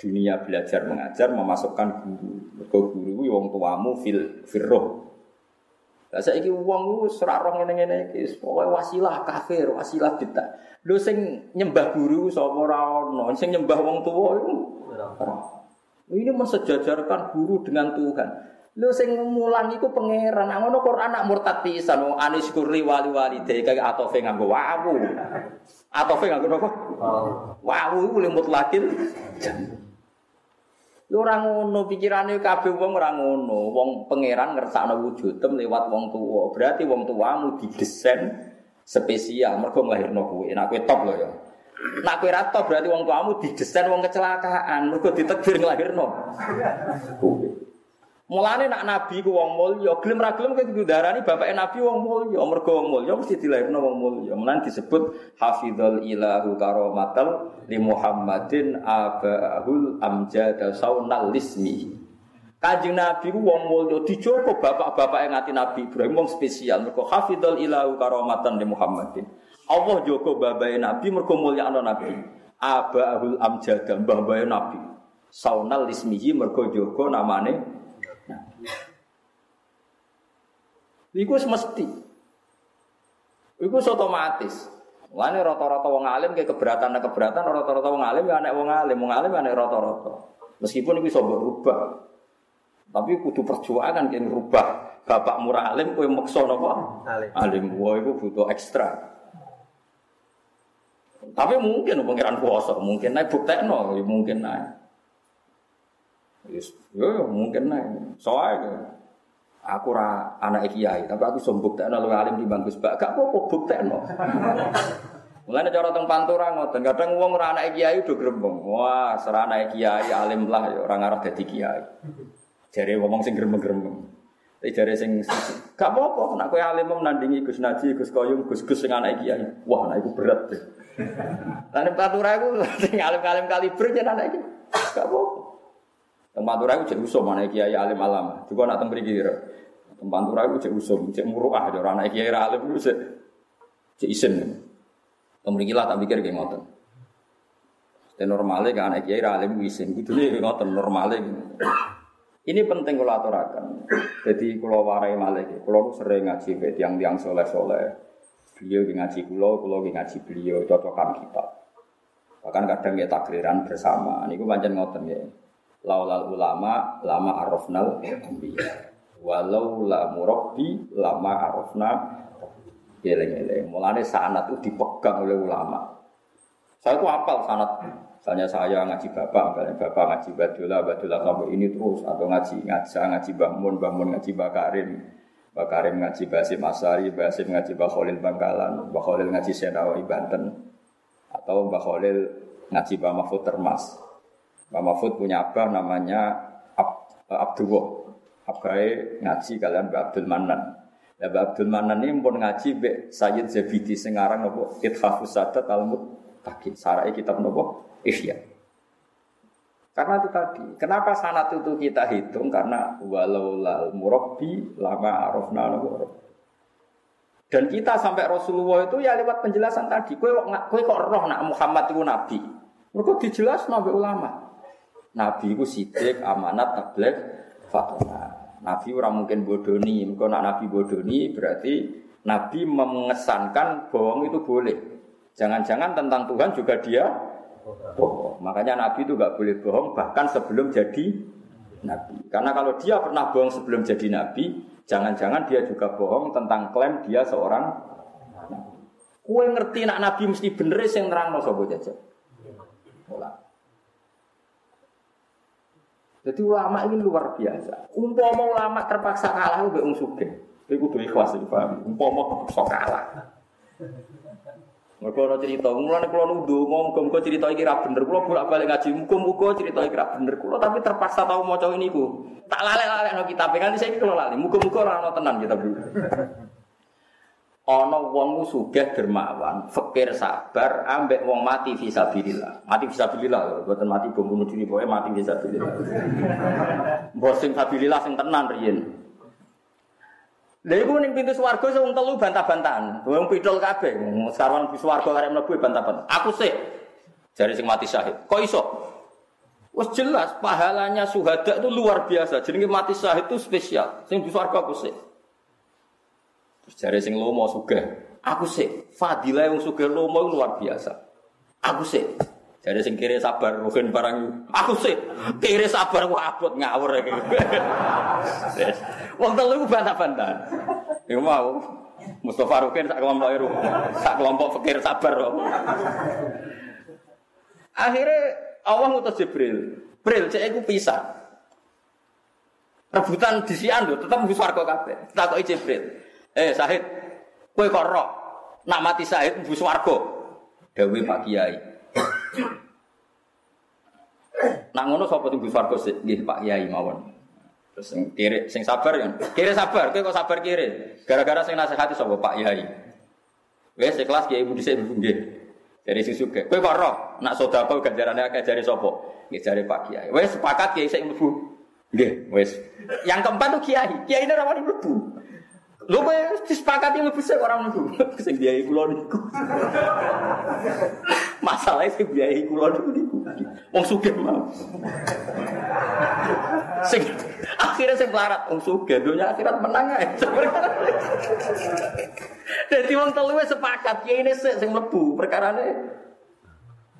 dunia belajar mengajar memasukkan guru. Mergo guru wong tuamu fil firroh Lah saiki wong ku ora roh ngene-ngene iki, pokoke wasilah kafir, wasilah bid'ah. Lho sing nyembah guru sapa ora ono, sing nyembah wong tuwa iku ora. Ini mensejajarkan guru dengan Tuhan. Lho sing mulang iku pangeran. Nang ngono Quran nak murtad pisan wong anis kuri wali-wali dek kaya atofe nganggo wawu. Atofe nganggo napa? Wawu iku limut lakil. Yo ora ngono pikirane kabeh wong ora ngono. Wong pangeran ngersakno wujudem lewat wong tuwa. Berarti wong tuamu didesain spesial mergo nglahirno kowe. Nek kowe top lho ya. Nek kowe ra top berarti wong tuamu didesain wong kecelakaan mergo ditakdir nglahirno. Mulane nak nabi ku wong mulya, gelem ra gelem kowe darani bapake nabi wong mulya, mergo wong mulya mesti dilahirno wong mulya. Mulane disebut hafizul ilahu karamatal li Muhammadin abahul amjad saunal lismi. Kanjeng Nabi ku wong mulya dijogo bapak-bapak yang ngati Nabi Ibrahim wong spesial mergo hafizul ilahu karamatan li Muhammadin. Allah jogo babae Nabi mergo mulyakno Nabi. Abahul amjad mbah Nabi. Saunal lismihi mergo jogo namane Iku mesti. Iku otomatis. Lane rata-rata wong alim kayak keberatan keberatan rata-rata wong alim ya anak wong alim, wong alim ya anak rata-rata. Meskipun itu bisa berubah. Tapi kudu perjuangan kan rubah. Bapak murah alim kowe maksa napa? Alim. Alim gua itu butuh ekstra. Tapi mungkin pengiran kuasa, mungkin naik buktekno, ya mungkin naik. Yes, yo, mungkin naik. Soalnya aku ra anak kiai, tapi aku sombuk tak lu alim di bangku sebab gak apa-apa buktekno. Mulane cara teng pantura ngoten, kadang wong ora anak kiai udah grembeng. Wah, serah anak kiai alim lah ya ora ngarah dadi kiai. Jare ngomong sing grembeng-grembeng. Tapi jare sing gak apa-apa, nek kowe alim menandingi Gus Naji, Gus Koyum, Gus-gus sing anak kiai. Wah, nek iku berat deh. Lan pantura iku [LAUGHS] sing alim-alim kaliber jeneng anak kiai. Gak apa-apa. Tempat turah itu cek usum mana kiai alim alam. Juga nak tembri kira. Tempat turah itu cek usum, cek muruah. Jadi anak kiai alim itu cek cek isin. Tembri gila tak pikir kayak ngoten. Dan normalnya kan anak kiai alim isin. Itu nih ngoten normalnya. Ini penting kalau aturakan. Jadi kalau warai malih, kalau sering ngaji be tiang-tiang soleh-soleh. Beliau ngaji kulo, kulo ngaji beliau, cocokan kita. Bahkan kadang ya takriran bersama. Ini gue panjang ngoten ya laulal ulama lama arafnal anbiya. Walau la murabbi lama arafna eleng-eleng mulane sanat itu dipegang oleh ulama. Saya itu apal sanat. Misalnya saya ngaji bapak misalnya bapak ngaji badula badula sampai ini terus. Atau ngaji ngaji ngaji bahmun bahmun ngaji bakarim bakarim ngaji basim asari basim ngaji bakholil bangkalan bakholil ngaji senawi banten. Atau bakholil ngaji bamafut termas Pak Mahfud punya abah namanya Ab, eh, Abdullah. Ngaji kalian Mbak Abdul Manan. Ya Mbak Abdul Manan ini pun ngaji Mbak Sayyid Zabidi sengarang apa Ithafus Sadat Al-Mut Takin. Sarai kitab nopo Ihya. Karena itu tadi, kenapa sanat itu kita hitung? Karena walau lal murabbi lama arafna nopo dan kita sampai Rasulullah itu ya lewat penjelasan tadi. Kok, kue kok roh nak Muhammad itu nabi. Mereka dijelas nabi ulama. Nabi itu sidik, amanat, tablet, fatwa. Nabi orang mungkin bodoni, kalau nak Nabi bodoni berarti Nabi mengesankan bohong itu boleh. Jangan-jangan tentang Tuhan juga dia bohong. Makanya Nabi itu gak boleh bohong bahkan sebelum jadi Nabi. Karena kalau dia pernah bohong sebelum jadi Nabi, jangan-jangan dia juga bohong tentang klaim dia seorang. Kue ngerti nak Nabi mesti bener sing nerang no sobo jajak. Jadi ulama ini luar biasa. Umpama ulama terpaksa kalah mbek wong sugih. Iku kudu ikhlas iki paham. Umpama terpaksa kalah. Mereka ada cerita, mulai kalau nuduh, mau muka cerita ini rap bener, kalau bolak balik ngaji, muka muka cerita ini rap bener, kalau tapi terpaksa tahu mau ini ku, tak lalek no kita, pengen saya kalau lalek, muka muka orang no tenan kita dulu. Ono wong sugih dermawan, fakir sabar, ambek wong mati fisabilillah. Mati fisabilillah, buatan mati bom bunuh diri, pokoknya mati fisabilillah. Bos sing fisabilillah sing tenan riyen. Lha iku ning pintu swarga sing telu bantah-bantahan. Wong pidol kabeh. Sekarang pintu swarga arek mlebu bantah-bantahan. Aku sih. Jari sing mati syahid. Kok iso? Wes jelas pahalanya suhada itu luar biasa. Jadi mati syahid itu spesial. Sing di swarga aku sih. Jare sing lomo sugih. Aku sih, fadilah yang sugih lomo luar biasa. Aku sih. Jadi sing kiri sabar mungkin barang aku sih kiri sabar ku abot ngawur iki. Wong telu ku bantah-bantah. Iku mau Mustafa Rukin sak kelompok iru. Sak kelompok fakir sabar. Akhirnya Allah ngutus Jibril. Jibril cek iku pisah. Rebutan disian lho, tetep mbus warga kabeh. Takoki Jibril. Eh Sahid, kowe kok roh nak mati Sahid mbus warga. Dewi Pak Kiai. Nak ngono sapa sing swarga? Nggih Pak Kiai mawon. Terus sing kiri sing sabar ya. Kiri sabar, kowe kok sabar kiri? Gara-gara sing nasihati sapa Pak Kiai. Wes kelas Kiai Budi sik nggih. Dari susu ke. Kowe kok roh nak sedekah ganjarane akeh jare sapa? Nggih jare Pak Kiai. Wes sepakat Kiai sik mlebu. Nggih, wes. Yang keempat tuh Kiai. Kiai ini rawani mlebu. Lho kowe disepakati mlebu sik ora mlebu. Sing biayai kula niku. Masalahnya sing biayai kula niku niku. Wong sugih mau. Sing akhirnya sing melarat wong sugih dunya akhirat menang ae. Dadi wong telu sepakat kiai ini sik sing mlebu perkarane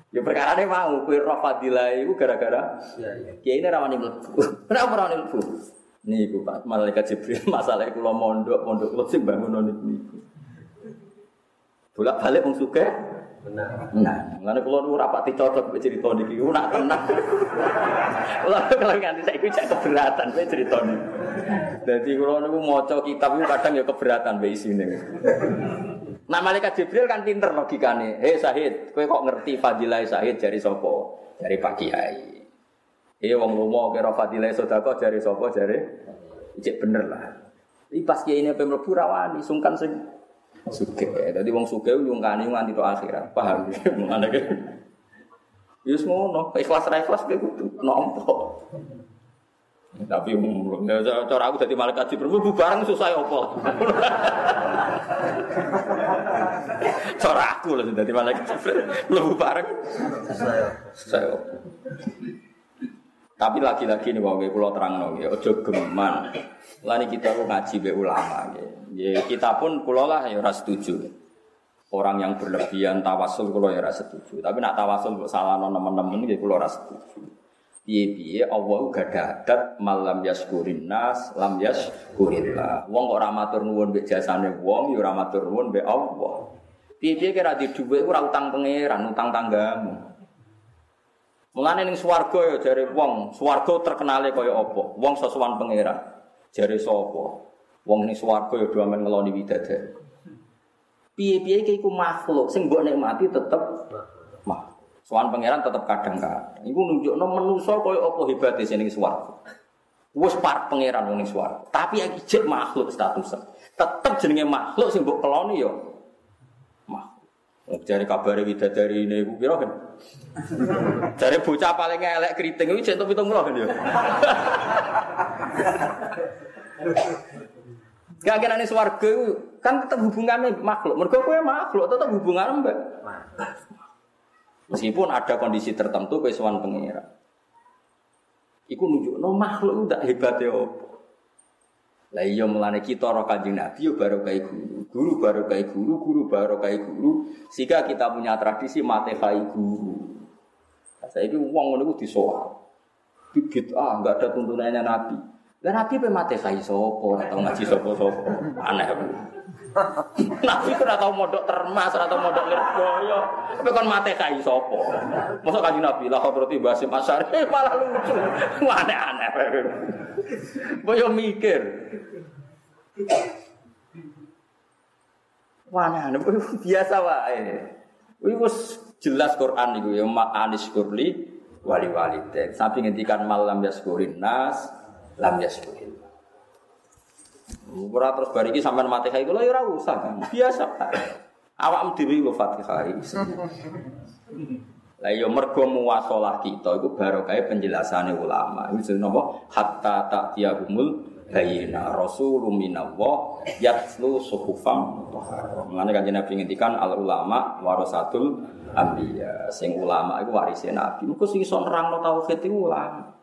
Ya perkara ini mau, kue roh fadilah itu gara-gara Kiai ini rawani mlebu. Kenapa rawani mlebu? Nih ibu Pak, malaikat Jibril [LAUGHS] masalah kulo mondok, mondok kulo sing bangun niku. Bolak balik wong suka. Benar. Nah, ngene kulo nu rapati cocok mbek cerita niki. Ku nak tenang. [LAUGHS] Kulo kalau nganti saiki cek keberatan mbek cerita niki. Dadi kulo niku maca kitab iku kadang ya keberatan mbek isine. Nah malaikat Jibril kan pinter logikane. Hei Sahid, kowe kok ngerti fadilah Sahid dari sopo? Dari Pak Kiai. Iya wong lomo kira fadilah sedekah jari sapa jari cek bener lah. Iki pas kiai ini pemlebu rawani sungkan sing suge. Dadi wong suge nyungkani nganti tok akhirat. Paham [LAUGHS] ya? Mengane ke. Yus ngono, ikhlas ra ikhlas kowe kudu nampa. Tapi ya, cara aku jadi malaikat Jibril bu barang susah ya apa? [LAUGHS] cara aku loh jadi malaikat Jibril lebu bareng susah ya. Ya. Tapi lagi-lagi nih wong kula terang ya ojo geman. Lani kita ku ngaji be ulama ya. kita pun kula lah ya ora setuju. Orang yang berlebihan tawasul kula ya ora setuju. Tapi nak tawasul kok salah teman-teman ya kula ora setuju. Piye-piye Allah gak adat malam yaskurin nas lam yaskurillah. Wong ora matur nuwun mbek jasane wong ya ora matur nuwun mbek Allah. Piye-piye kira di dhuwit ora utang pangeran, utang tanggamu. Mulane ning swarga ya jare wong, swarga terkenale kaya apa? Wong sesuwan pangeran. Jare sapa? Wong ning swarga ya do amen ngeloni widadari. Piye-piye iki iku makhluk sing mbok nikmati tetep mah. Sowan pangeran tetep kadang-kadang. Iku nunjukno menungso kaya apa hebate sing ning swarga. Wis par pangeran wong ning swarga. Tapi iki jek makhluk statusnya. Tetep jenenge makhluk sing mbok keloni ya Jari kabare widadari ini iku piro kan? Jari bocah paling elek keriting itu centok pitung puluh kan ya. Gak kena nih kan tetap hubungannya makhluk. Mereka kue makhluk tetap hubungannya mbak. Meskipun ada kondisi tertentu kesuwan pengira. Iku nunjuk no makhluk udah hebat ya Lah iya mulane kita ora Kanjeng Nabi yo baru kayak guru. Guru baru kayak guru, guru baru kayak guru. Sehingga kita punya tradisi mate kai guru. Saya ini uang ngono disoal. Bibit ah enggak ada tuntunannya Nabi. Lah Nabi pe mate kai sapa, ora tau ngaji sapa-sapa. Aneh. [LAUGHS] Nabi ora tau modok termas, ora tau modok lirboyo. Tapi kon mate kai sapa? Mosok kanjeng Nabi lah hadrati Basim Asyari [LAUGHS] malah lucu. Aneh-aneh. Boyo mikir. Nih biasa wae. Wis jelas Quran itu ya mak anis kurli wali wali teh. Sampai ngendikan malam yaskurin nas lam yaskurin. Ora terus bariki sampean Fatihah iku lho ya ora usah. [LAUGHS] Biasa. Awakmu dhewe lho Fatihah. Lah iya, mergo muwasalah kita iku barokah penjelasane ulama. Iku napa? Hatta ta'tiyahumul bayina rasulun minallah yatlu suhufam mutahharah. Mane kanjeng Nabi ngendikan al ulama warasatul anbiya. Sing ulama iku warise Nabi. Muga sing iso nerangno tauhid iku ulama.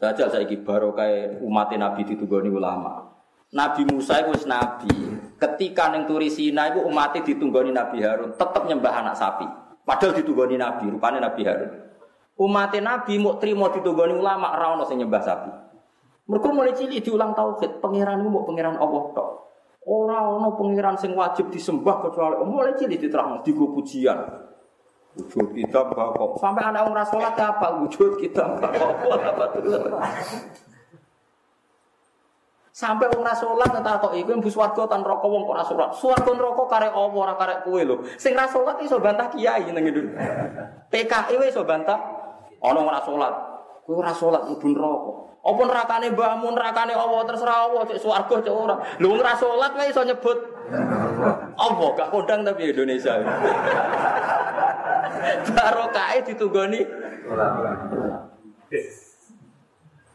Saja saiki barokah umat Nabi ditunggoni ulama. Nabi Musa itu nabi. Ketika neng turi Sina itu umatnya ditunggoni Nabi Harun, tetap nyembah anak sapi. Padahal ditunggoni Nabi, rupanya Nabi Harun. Umatnya Nabi mau terima ditunggoni ulama, rawon sing nyembah sapi. Mereka mulai cilik diulang tauhid, pangeran mau pangeran Allah tok. Orang ono pangeran sing wajib disembah kecuali mulai cilik diterang di pujian. Wujud kita kok sampai anak orang sholat apa wujud kita apa Sampai wong ora salat kok iku mbus warga tan rokok wong kok ora salat. Swarga neraka karek apa ora karek kowe. Sing ra salat bantah kiai nang Indonesia. PKI wis iso bantah ana ora salat. Kowe ora salat mlebu neraka. Apa nerakane mbahmu nerakane Allah terserah Allah cek swarga cek ora. Lho wong ora salat wae iso nyebut apa gak kondang tapi Indonesia. Barokah ditunggoni.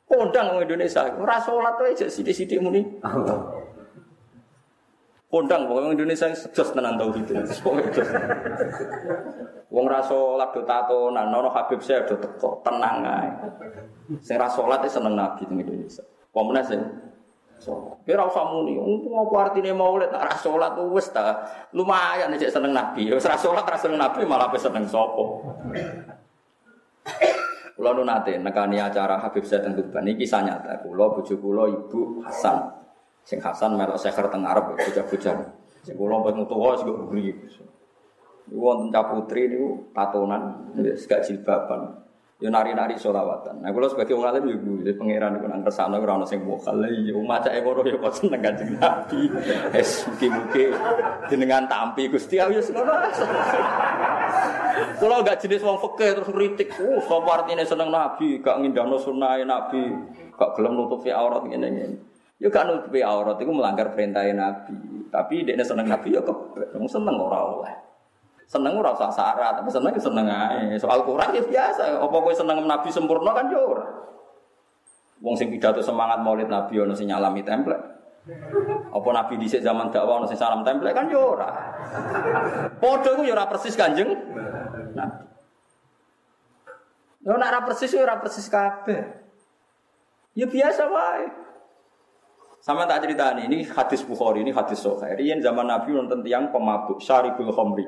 Kondang orang Indonesia, ora salat wae jek sithik-sithik muni. Kondang wong Indonesia sedos tenan tauhid. Wong ra salat do tatonan, nono Habib saya do teko, tenang ae. Sing ra salat seneng Nabi di Indonesia. Pemene sing Kira usah muni, ngopo artine maulid nek ra salat wis ta. Lumayan nek seneng Nabi. Wis ra salat seneng Nabi malah seneng sapa. Kulo nu nate nekani acara Habib Zaid Tuban ini kisah nyata. Kulo bojo kulo Ibu Hasan. Sing Hasan melok seker teng Arab bocah-bocah. Sing kulo pas mutuwa sing buri. Iku wonten putri niku tatonan, wis gak jilbaban. Yo nari-nari solawatan. Nah, kalau sebagai wong alim yo gue pangeran iku nang kersane ora ono sing mokal. Yo macake ngono yo kok seneng Kanjeng Nabi. Es mugi-mugi jenengan tampi Gusti ya ngono. Kalau gak jenis wong fikih terus ngritik, oh sapa artine seneng Nabi, gak ngindahno sunah Nabi, gak gelem nutupi aurat ngene ngene. Yo gak nutupi aurat iku melanggar perintah Nabi. Tapi dekne seneng Nabi yo kebek, seneng ora oleh. Seneng ora usah syarat, tapi seneng ya seneng ae. Soal Quran ya biasa. Apa kowe seneng Nabi sempurna kan yo ora. Wong sing pidato semangat Maulid Nabi ono sing nyalami template. Apa Nabi dhisik zaman dakwah ono sing salam template kan yo ora. Padha iku yo ora persis Kanjeng Nabi. Yo nek ora persis yo ora persis kabeh. Ya biasa wae. Sama tak cerita ini, ini hadis Bukhari, ini hadis Sahih. Ini zaman Nabi nonton tiang pemabuk, syaribul khomri.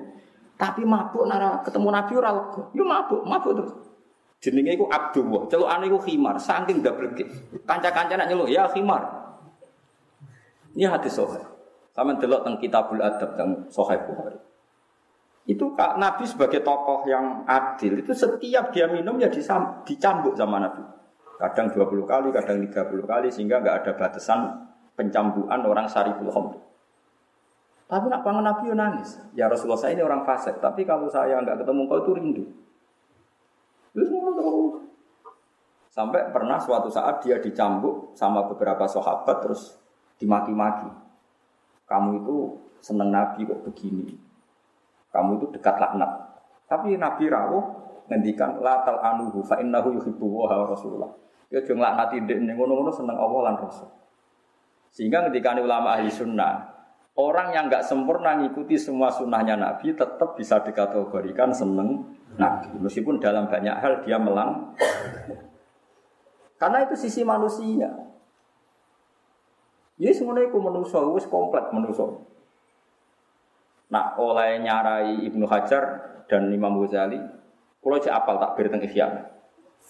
Tapi mabuk nara ketemu Nabi ora lega. Yo mabuk, mabuk terus. Jenenge iku Abdullah. Celukane iku khimar, saking dableke. Kanca-kanca nak nyeluk, ya khimar. Ini hadis sahih. Sama delok teng Kitabul Adab teng Sahih Bukhari. Itu Kak Nabi sebagai tokoh yang adil itu setiap dia minum ya dicambuk sama Nabi. Kadang 20 kali, kadang 30 kali sehingga nggak ada batasan pencambukan orang syariful khamr. Tapi nak pangan Nabi nangis. Ya Rasulullah saya ini orang fasik, tapi kalau saya nggak ketemu kau itu rindu. Sampai pernah suatu saat dia dicambuk sama beberapa sahabat terus dimaki-maki. Kamu itu seneng Nabi kok begini. Kamu itu dekat laknat. Tapi Nabi rawuh ngendikan latal anuhu fa innahu yuhibbu wa Rasulullah. Ya jangan laknati ndek ngono-ngono seneng Allah lan Rasul. Sehingga ketika ulama ahli sunnah Orang yang nggak sempurna ngikuti semua sunnahnya Nabi tetap bisa dikategorikan seneng Nabi. Meskipun dalam banyak hal dia melang. Karena itu sisi manusia. Ya semuanya itu manusia, itu komplek manusia. Nah, oleh nyarai Ibnu Hajar dan Imam Ghazali, kalau cek apal tak berteng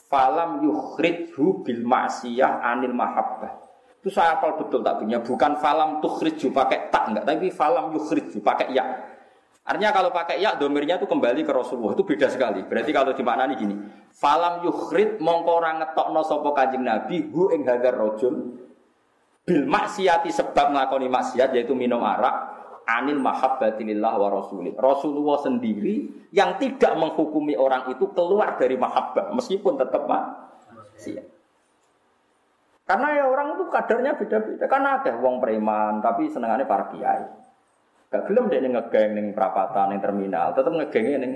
Falam yukhridhu bil ma'siyah anil mahabbah. Itu saya apal betul tak punya. Bukan falam tukhriju pakai tak enggak, tapi falam yukhriju pakai ya. Artinya kalau pakai ya domirnya itu kembali ke Rasulullah itu beda sekali. Berarti kalau dimaknani gini, falam yukhrid mongko ora ngetokno sapa Kanjeng Nabi hu ing hadar rajul bil maksiati sebab nglakoni maksiat yaitu minum arak anil mahabbati lillah wa rasulih. Rasulullah sendiri yang tidak menghukumi orang itu keluar dari mahabbah meskipun tetap maksiat. Karena ya orang itu kadarnya beda-beda. Karena ada wong preman, tapi senengannya para kiai. Gak gelem deh ngegeng neng perapatan, neng terminal, tetap ngegengnya neng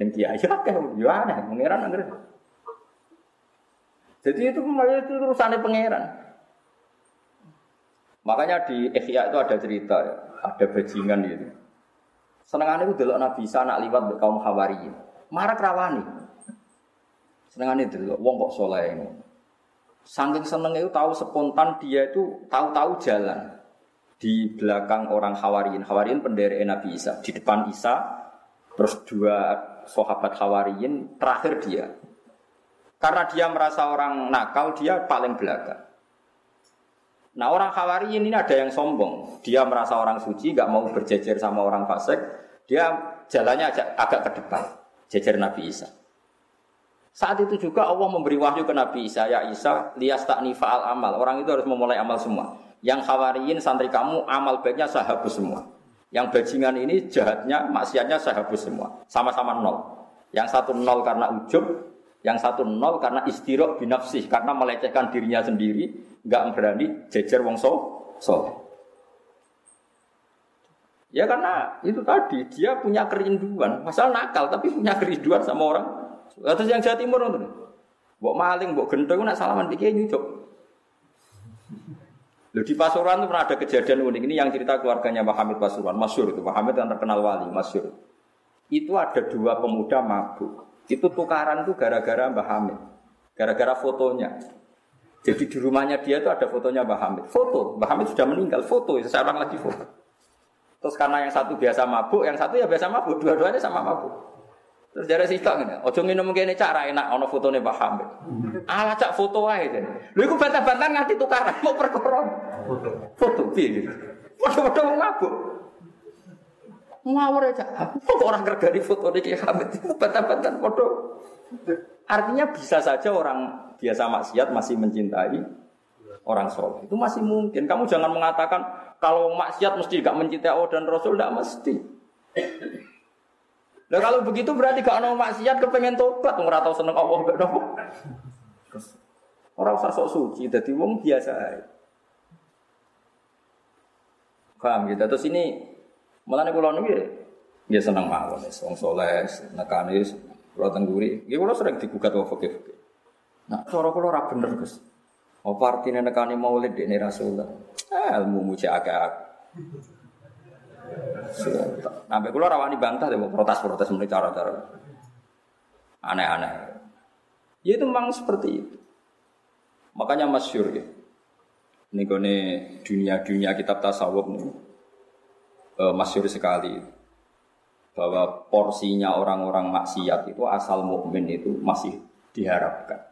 neng kiai. Ya kayak ya aneh, pangeran angger. Jadi itu itu urusannya pangeran. Makanya di Ihya itu ada cerita ya, ada bajingan gitu. Senengannya itu delok Nabi Isa nak liwat kaum Hawari. Marah rawani. Senengannya delok wong kok soleh Saking seneng itu tahu spontan dia itu tahu-tahu jalan di belakang orang Hawariyin. Hawariyin pendiri Nabi Isa. Di depan Isa, terus dua sahabat Hawariyin, terakhir dia. Karena dia merasa orang nakal, dia paling belakang. Nah orang Hawariyin ini ada yang sombong. Dia merasa orang suci, gak mau berjejer sama orang fasik. Dia jalannya agak, agak ke depan, jejer Nabi Isa. Saat itu juga Allah memberi wahyu ke Nabi Isa, ya Isa, lias tak faal amal. Orang itu harus memulai amal semua. Yang khawariin santri kamu amal baiknya sahabus semua. Yang bajingan ini jahatnya, maksiatnya sahabus semua. Sama-sama nol. Yang satu nol karena ujub, yang satu nol karena istirok binafsih, karena melecehkan dirinya sendiri, nggak berani jejer wong so, so. Ya karena itu tadi dia punya kerinduan, masalah nakal tapi punya kerinduan sama orang Terus yang Jawa Timur itu, Mbok maling, mbok gendong nak salaman pikir nyucuk. Loh di Pasuruan itu pernah ada kejadian unik ini yang cerita keluarganya Pak Hamid Pasuruan, masyur itu. Pak Hamid yang terkenal wali, masyur. Itu ada dua pemuda mabuk. Itu tukaran tuh gara-gara Mbah Hamid. Gara-gara fotonya. Jadi di rumahnya dia itu ada fotonya Mbah Hamid. Foto, Mbah Hamid sudah meninggal, foto, sekarang lagi foto. Terus karena yang satu biasa mabuk, yang satu ya biasa mabuk, dua-duanya sama mabuk. Terus jare sikak ngene, aja minum kene cak ra enak ana fotone Pak Hamid. Ala cak foto wae jane. Lha iku bantah-bantah nganti tukaran mau perkara. Foto. Foto piye gitu. Foto-foto mabuk. Ngawur aja. Kok orang gergani foto iki Hamid bantah-bantah foto. Artinya bisa saja orang biasa maksiat masih mencintai orang soleh. Itu masih mungkin. Kamu jangan mengatakan kalau maksiat mesti gak mencintai Allah dan Rasul, tidak mesti. Nah kalau begitu berarti gak ada maksiat kepengen tobat, nggak tahu seneng Allah gak. Orang usah sok suci, jadi wong biasa. Paham gitu. Terus ini malah nih kalau nih dia seneng mawon, wong soleh, nekani, kalau tengguri, dia kalau sering digugat wong fakir. Nah, cara kalau ora bener gus. Apa artinya nekani maulid ini Rasulullah? Eh, ilmu muci agak Sampai kulo rawani bantah deh protes-protes menurut cara-cara aneh-aneh. Ya itu memang seperti itu. Makanya masyur ya. Ini kone dunia-dunia kitab tasawuf nih e, masyur sekali bahwa porsinya orang-orang maksiat itu asal mukmin itu masih diharapkan.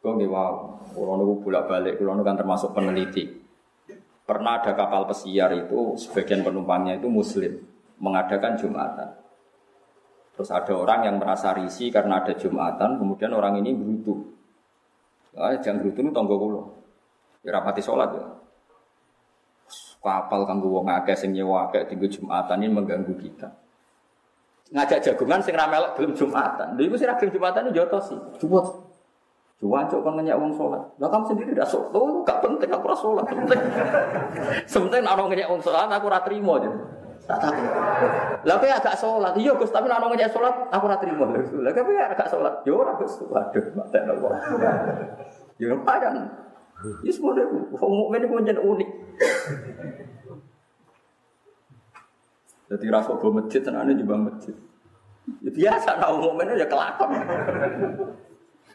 Kau wow, kalau bolak balik, kalau kan termasuk peneliti. Pernah ada kapal pesiar itu sebagian penumpangnya itu muslim mengadakan jumatan. Terus ada orang yang merasa risih karena ada jumatan, kemudian orang ini berutu. Ah, jangan berutu itu tonggo kulo. Ya rapati sholat ya. Kapal kanggo wong akeh sing nyewa akeh jumatan ini mengganggu kita. Ngajak jagungan sing ramelok belum jumatan. Lha iku sing ra jumatan jotosi. Coba Cuancuk kan nanya uang sholat. Lah kamu sendiri dah sholat. Oh, gak penting aku rasa sholat. Penting. [LAUGHS] Sebenarnya orang nanya uang sholat aku rasa terima aja. Tak tahu. Lah kowe agak sholat. Iya Gus, tapi orang nanya sholat aku rasa terima. Lah kowe agak sholat. Yo ora Gus. Waduh, mate nopo. Yo padang. Ya semuanya wong mukmin iku menjadi unik. Jadi rasa bawa masjid tenane juga masjid. Ya biasa kalau mukmin ya kelakon.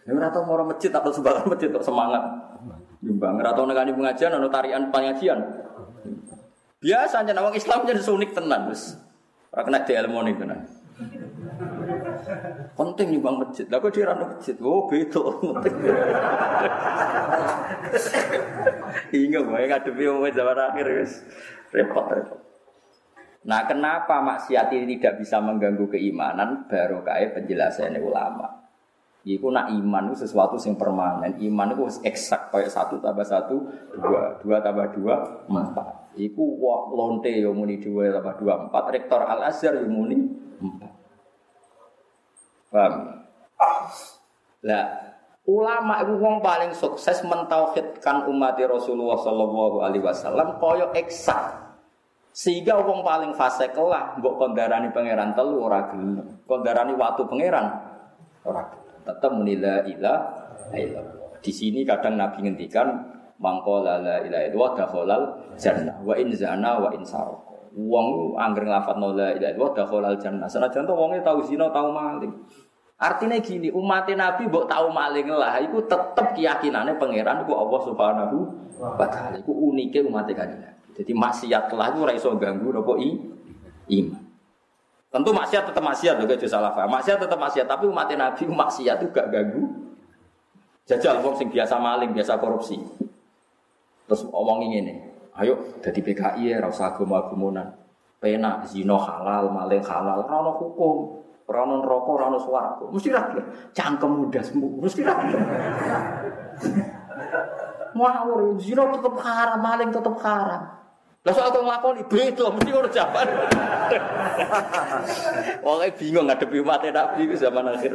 Yang ora tau mau masjid atau sumbangan masjid untuk semangat. Nyumbang ora tau nekani pengajian ana tarian pengajian. Biasa aja orang Islam jadi sunik tenan wis. Ora kena di ilmu nih tenan. Penting nyumbang masjid. Lah kok dia masjid? Oh, beda. Hingga gue ngadepi umum zaman akhir wis. Repot repot. Nah, kenapa maksiat ini tidak bisa mengganggu keimanan? Baru kayak penjelasannya ulama. Iku nak iman itu sesuatu yang permanen. Iman itu eksak kayak satu tambah satu dua, dua tambah dua empat. Iku wah lonte yang muni dua tambah dua empat. Rektor Al Azhar yang muni empat. Paham? Lah ulama itu wong paling sukses mentauhidkan umat Rasulullah Shallallahu Alaihi Wasallam koyo eksak. Sehingga wong paling fase kelah mbok kondarani pangeran telu ora gelem. Kondarani waktu pangeran ora gelem tetap menilai ilah Di sini kadang Nabi ngendikan mangkola la ilaha illallah dakhalal jannah wa in zana wa in sarqa. Wong angger nglafat la ilaha illallah dakhalal jannah. Senajan to wonge tau zina tau maling. Artinya gini, umat Nabi mbok tahu maling lah, itu tetap keyakinannya pangeran itu Allah Subhanahu wa taala. Iku unike umat kanjeng. Jadi maksiat lah itu ora iso ganggu napa i. Tentu maksiat tetap maksiat loh, kayak salah paham. Maksiat tetap maksiat, tapi umat Nabi maksiat itu gak ganggu. Jajal wong sing biasa maling, biasa korupsi. Terus omongin ini, ayo jadi PKI ya, rasa agama-agumunan. Pena, zino halal, maling halal, rano hukum. Rano rokok, rano suaraku. Mesti rapi. Cangkem muda sembuh. Mesti rapi. [LAUGHS] Ngawur, zino tetap haram, maling tetap haram. Lah soal kau ngelakoni beda, mesti orang jawaban. [LAUGHS] Wong bingung ngadepi umat Nabi itu zaman akhir.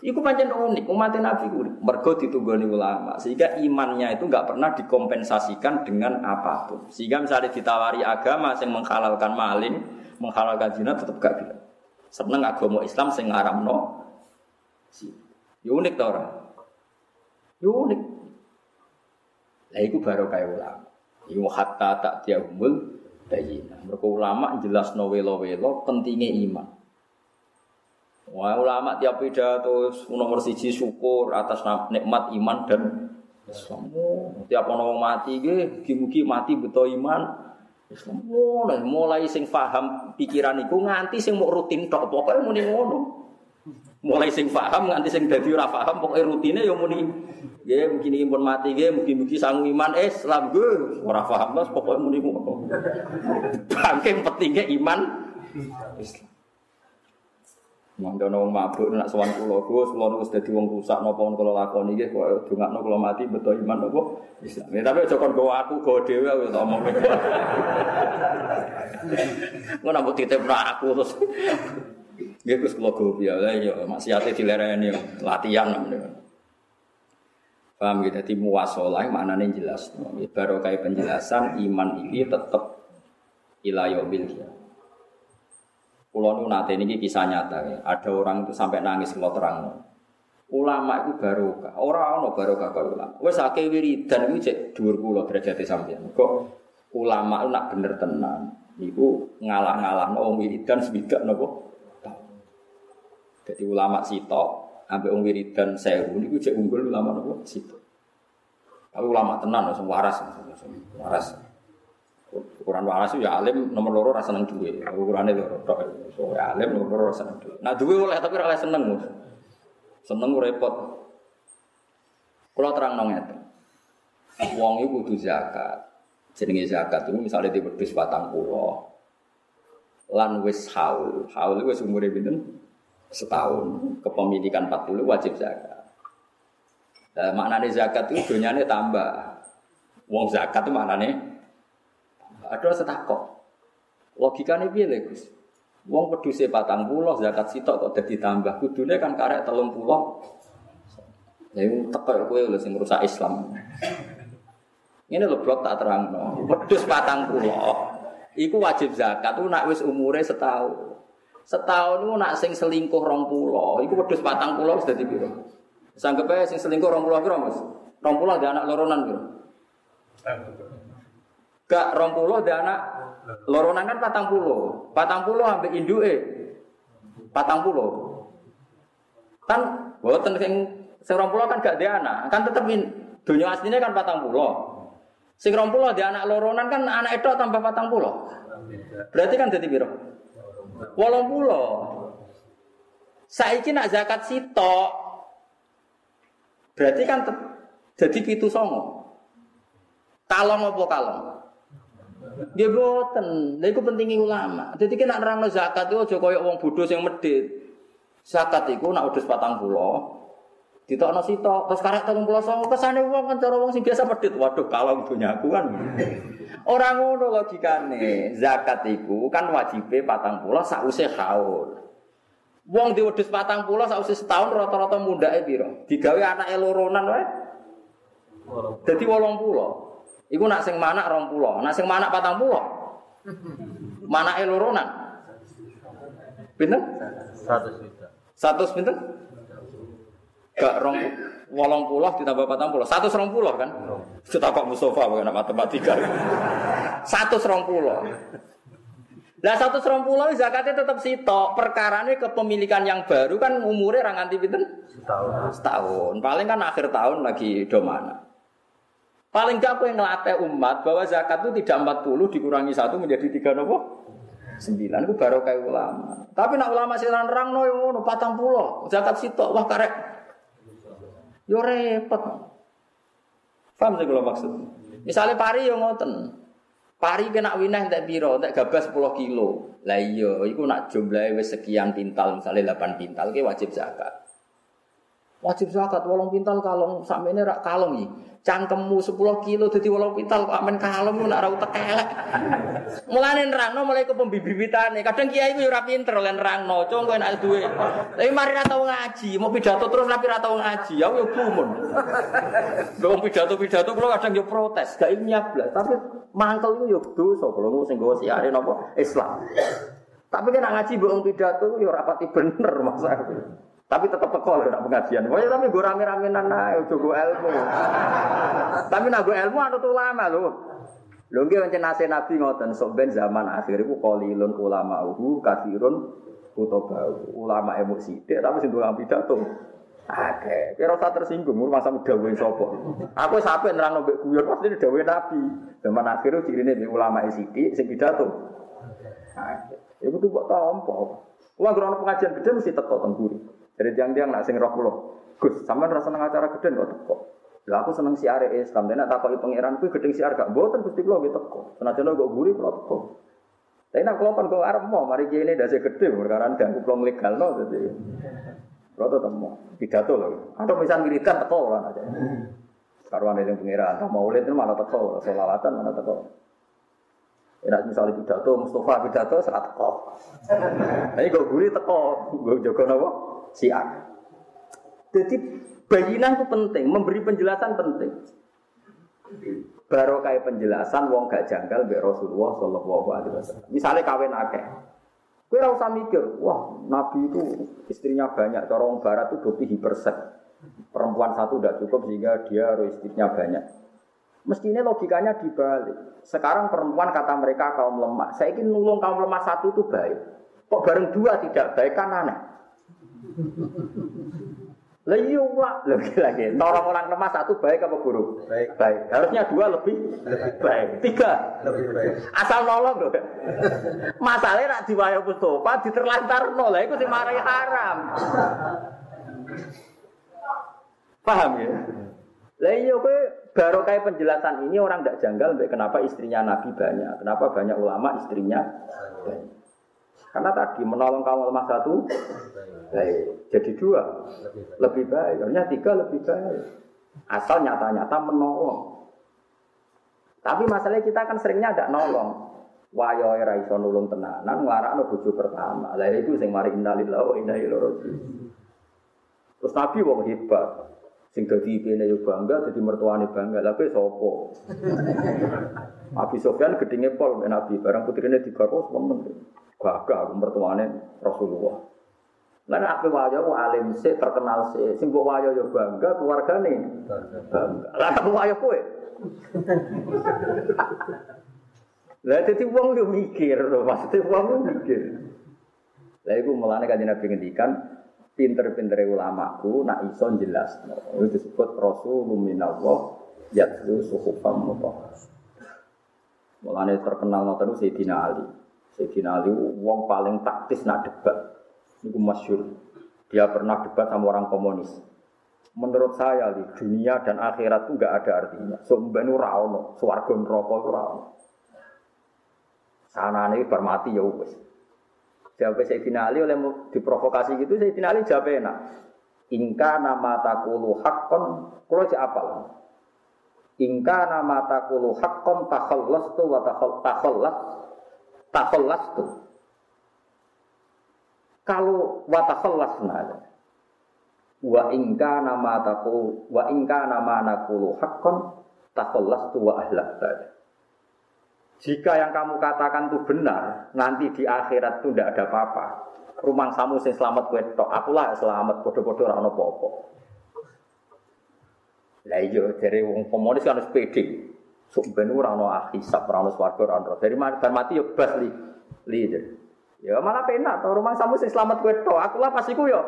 Iku pancen unik, umat Nabi unik. Mergo ditunggoni ulama, sehingga imannya itu nggak pernah dikompensasikan dengan apa pun. Sehingga misalnya ditawari agama yang menghalalkan maling, menghalalkan zina tetap gak bilang. Seneng agama Islam sing ngaramno. Ya unik ta ora? Ya unik. Lah iku baru kayak ulama. Iku hatta tak tiahumul bayina. Mereka ulama jelas no welo-welo pentingnya iman. Wah ulama tiap pidato nomor siji syukur atas nikmat iman dan Islam. Oh, tiap orang mati ge, mugi mati betul iman, Islam mulai mulai sing paham pikiran iku nganti sing mau rutin tok pokoke muni ngono. Mulai sing paham nganti sing dadi ora paham pokoke rutine ya muni nggih mungkin iki mati nggih mugi-mugi sangu iman Islam gue ora paham mas pokoke muni ngono. Bangke pentingnya iman Islam. Mangga wong mabuk nak sowan kula Gus, kula wis dadi wong rusak napa kula lakoni nggih kok dongakno kula mati beto iman napa Islam. Ya, tapi aja kon go aku go dhewe wis omong. Ngono mbok titipno aku terus. Nggih Gus kula go piye ya maksiate dilereni latihan namanya. Paham gitu, jadi muwasolah maknanya jelas. Baru kayak penjelasan iman ini tetap ilayobil ya. Kulo nu ini kisah nyata ya. Ada orang itu sampai nangis kalau terang. Ulama itu barokah. Orang ono barokah kalau ulama. Wes akeh wiridan itu cek dhuwur kula derajate sampeyan. Kok ulama itu nak bener tenan. Niku ngalah-ngalah no wiridan swidak nopo. Jadi ulama sitok ambek wong wiridan sewu niku cek unggul ulama nopo sitok. Tapi ulama tenan langsung waras, waras. Ukuran waras ya alim nomor loro rasa seneng duwe. Ukurane loro tok. So ya alim nomor loro rasa seneng duwe. Nah duwe oleh tapi ora seneng. Seneng repot. Kalau terang nong itu, wong itu kudu zakat. Jenenge zakat itu misalnya di wedhus batang pulau, lan wis haul, haul wis umure pinten? Setahun. Kepemilikan 40 wajib zakat. Nah, maknanya zakat itu dunyanya tambah. Wong zakat itu maknanya ada setakok. Logikanya piye Gus? Wong peduse patang pulau zakat sitok kok dadi tambah. Kudune kan karek telung pulau. Ya teko kowe lho sing rusak Islam. Ini lo blok tak terang no. Pedus patang pulau. Iku wajib zakat tuh nak wis umure setahun. Setahun itu nak sing selingkuh rong pulau. Iku pedus patang pulau sudah dipiro. Sanggep aja sing selingkuh rong pulau kira mas. Rong pulau ada anak loronan kira. Gak rong puluh ada anak loronan kan patang puluh, patang puluh ambil induk eh, patang puluh. Kan, buatan sing sing rong puluh kan gak ada anak, kan tetep dunia aslinya kan patang puluh. Sing rong puluh ada anak loronan kan anak itu tambah patang puluh. Berarti kan jadi biro. Wolong puluh. Saiki nak zakat sitok. Berarti kan jadi pitu songo. Kalong apa kalong? Dia boten. Lha iku pentingnya ulama. Jadi kena nerangno zakat itu aja koyo wong bodho sing medhit. Zakat iku nak udus 40. Ditokno sitok, terus karek 39 kesane wong kan cara wong sing biasa medhit. Waduh, kalau punya aku kan. Ora ngono logikane. Zakat iku kan wajibe 40 sause haul. Wong diwedhus 40 sause setahun rata-rata mundake piro? Digawe anake loronan wae. Dadi 80. Iku nak sing mana rong pulau, nak sing mana patang pulau. Mana eloronan? Pinten? Satu juta. Satu pinten? Gak rong wolong pulau ditambah patang pulau. Satu rong pulau kan? Kita kok Mustafa bukan matematika. Satu rong pulau. Lah satu pulau zakatnya tetap sitok. Perkarane kepemilikan yang baru kan umurnya orang pinten? Setahun. Setahun. Paling kan akhir tahun lagi do mana. Paling gak aku yang ngelatih umat bahwa zakat itu tidak 40 dikurangi satu menjadi tiga nopo? Sembilan itu baru kayak ulama. Tapi nak ulama sih rang no yang patang pulau zakat sitok wah karek. Yo repot. Paham sih kalau maksud? Misalnya pari yang ngoten. Pari kena winah entek piro, entek gabah 10 kilo. Lah iya, iku nak jumlahe wis sekian pintal, misalnya 8 pintal ki wajib zakat. Wajib zakat wolong pintal kalong sakmene rak kalong iki. Cangkemmu 10 kilo dadi wolong pintal kok amen kalong nak ra utek elek. [LAUGHS] Mulane nerangno mulai ke pembibitane. Kadang kiai ku yo ora pinter oleh nerangno, cung kowe nek duwe. Tapi mari ra tau ngaji, mau pidato terus tapi ra tau ngaji, aku yo gumun. [LAUGHS] Wong pidato-pidato kula kadang yo protes, gak ilmiah blas, tapi mangkel iku yo dosa kula sing nggawa siare napa Islam. Tapi kan ngaji mbok pidato yo rapati bener masa. Tapi tetap teko lho nak pengajian. Pokoknya tapi gue rame-ramenan ae ojo gue ilmu. [LAUGHS] tapi nak gue ilmu anut ulama lho. Lho nggih pancen nase Nabi ngoten sok ben zaman akhir iku qalilun ulama uhu kathirun kutobau. Ulama emu sithik tapi sing tukang pidato. Oke, kira usah tersinggung, masa dawe sapa. Aku sampe nerangno mbek guyon pasti dawe Nabi. Zaman akhir cirine mbek ulama sithik sing pidato. Oke. Iku tuh kok tampa. Wah, kalau pengajian gede mesti teko teng dari tiang-tiang nak sing roh kula. Gus, sampean rasa nang acara gede kok teko. Lah aku seneng siare Islam, dene takoki pangeran kuwi gedeng siar gak mboten Gusti kula nggih teko. Senajan kok guri kula teko. Tapi nak kula pun kok arep mau mari kene dasi gede perkara ganggu kula legalno dadi. Kula tetep mau pidato lho. Atau misal wiridan teko ora aja. Karuan yang pangeran, tak mau lihat malah teko, selawatan mana teko. Enak misalnya pidato, Mustafa pidato, serat teko. Ini gue guri teko, gue jaga nopo siar. Jadi bayinah itu penting, memberi penjelasan penting. Baru kayak penjelasan wong gak janggal be Rasulullah Shallallahu Alaihi Wasallam. Misalnya kawin akeh, Kue usah mikir, wah Nabi itu istrinya banyak. Corong Barat itu bukti hiperset. Perempuan satu tidak cukup sehingga dia istrinya banyak. Mestinya logikanya dibalik. Sekarang perempuan kata mereka kaum lemah. Saya ingin nulung kaum lemah satu itu baik. Kok bareng dua tidak baik kan aneh. Lah iya lagi lagi. Orang orang lemah satu baik apa buruk? Baik. Baik. Harusnya dua lebih, lebih baik. Tiga lebih baik. Asal nolong loh. Masalahnya nak diwayo Mustafa diterlantar nol. Itu sih marahi haram. Paham ya? Lah iya kowe baru kayak penjelasan ini orang tidak janggal kenapa istrinya Nabi banyak, kenapa banyak ulama istrinya banyak. Karena tadi menolong kaum lemah satu baik, jadi dua lebih baik, artinya tiga lebih baik. Asal nyata-nyata menolong. Tapi masalahnya kita kan seringnya ada nolong. Wayo era iso nulung tenanan nglarakno bojo pertama. Lah itu sing mari innalillahi wa inna ilaihi Terus Nabi wong hebat. Sing dadi kene yo bangga, dadi mertuane bangga. Lah kowe sapa? Abi Sofyan gedenge pol Nabi, barang putrine digarwa semen. Gagah aku mertuane Rasulullah. Lah nek ape wayo ku alim sik terkenal sik, sing mbok wayo yo bangga keluargane. Bangga. Lah aku wayo kowe. Lah dadi wong yo mikir, maksudnya wong yo mikir. Lah iku mulane kanjeng Nabi ngendikan pinter-pinter ulamaku nak iso jelas. Itu disebut Rasulullah minallah yatlu suhufam mutahhar. Mulane terkenal ngoten Sayyidina Ali. Sayyidina Ali wong paling taktis nak debat. Niku masyhur. Dia pernah debat sama orang komunis. Menurut saya di dunia dan akhirat itu enggak ada artinya. Sumbenu ra ono, swarga neraka ora ono. Sanane ya wis. Jawab Sayyidina Ali oleh diprovokasi gitu Sayyidina Ali jawab enak. Ingka nama takulu hakon, kalau cek apal. Ingka nama takulu hakon takhallas tu wa takhallas takhallas tu. Kalau wa takhallas nada. Wa ingka nama takulu wa ingka nama nakulu hakon takhallas tu wa ahlak. Jika yang kamu katakan itu benar, nanti di akhirat itu tidak ada apa-apa. Rumah samu sing selamat kue tok, akulah selamat bodoh-bodoh ora ono apa-apa. Lah iya dari wong komunis kan harus pede. Sok ben ora ono hisab, ora ono swarga, ora ono. Dari mati mati yo bas li. leader. Ya malah penak to rumah samu sing selamat kowe to. Aku lah pas iku yo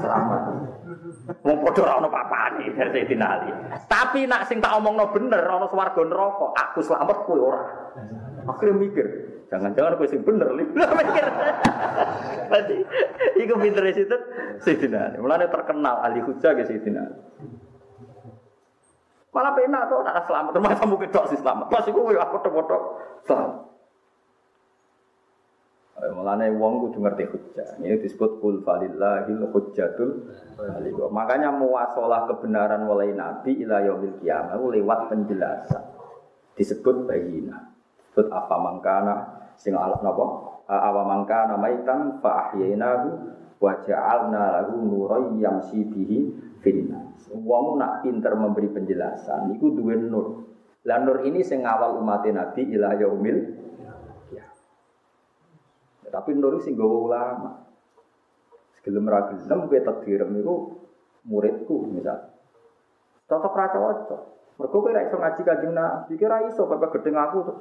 selamat. Wong padha ora ono papane dari Sayyidina Ali. Tapi nak sing tak omongno bener ono swarga neraka, aku selamat kowe ora. Akhirnya mikir, jangan-jangan kowe sing bener li. mikir. Berarti iku pinter itu Sayyidina. Mulane terkenal ahli hujah ge Sayyidina. Malah penak to nak selamat, rumah samu kedok sih selamat. Pas iku aku foto-foto selamat. Mulane wong kudu ngerti hujjah. Ini disebut kul falillahil hujjatul baligh. Makanya muwasalah kebenaran mulai nabi ila yaumil kiamah lewat penjelasan. Disebut bayina. Disebut apa mangkana sing alat napa? Awa mangkana maitan fa ahyainahu wa ja'alna lahu nuran yamshi bihi finnas. Wong nak pinter memberi penjelasan iku duwe nur. Lah nur ini sing awal umat Nabi ila yaumil tapi nur sing gawa ulama. Segelem ra gelem kowe takdirem niku muridku misal. Tetep ra cocok. Mergo kowe ra iso ngaji Kanjeng Nabi, kira iso bapak gedeng aku tuh.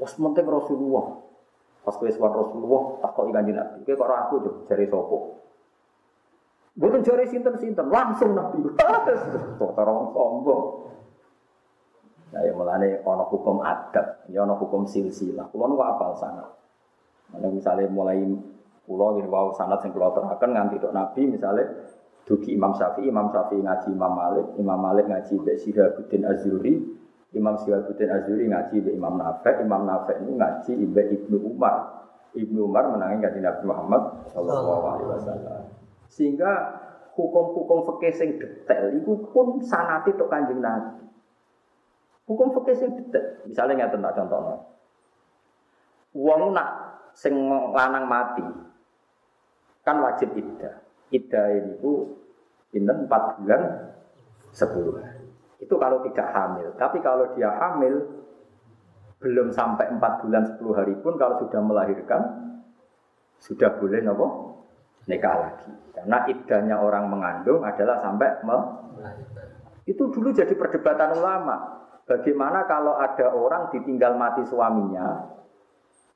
Wes penting Rasulullah. Pas kowe suwan Rasulullah, tak Kanjeng Nabi. Kowe kok ora aku tuh jare sapa? Boten jare sinten-sinten, langsung Nabi. [LAUGHS] Kok ora sombong. Nah, ya mulane ana hukum adab, ya hukum silsilah. Kulo nu apal sangat. Nah, misalnya mulai pulau ini wow sanat yang pulau terakan nganti dok Nabi misalnya dugi Imam Syafi'i, Imam Syafi'i ngaji Imam Malik, Imam Malik ngaji Mbak Syihabuddin Azuri, Imam Syihabuddin Azuri ngaji Mbak Imam Nafek, Imam Nafek ini ngaji Mbak Ibnu Umar. Ibnu Umar menangi ngaji Nabi Muhammad Shallallahu Alaihi Wasallam. Sehingga hukum-hukum fikih sing detail itu pun sanati tok kanjeng Nabi. Hukum fikih sing detail. Misalnya nggak tentang contohnya. Uang nak sing lanang mati kan wajib iddah. Iddah itu pinten 4 bulan 10 hari. Itu kalau tidak hamil. Tapi kalau dia hamil belum sampai 4 bulan 10 hari pun kalau sudah melahirkan sudah boleh nopo nikah lagi. Karena idahnya orang mengandung adalah sampai melahirkan. Itu dulu jadi perdebatan ulama. Bagaimana kalau ada orang ditinggal mati suaminya,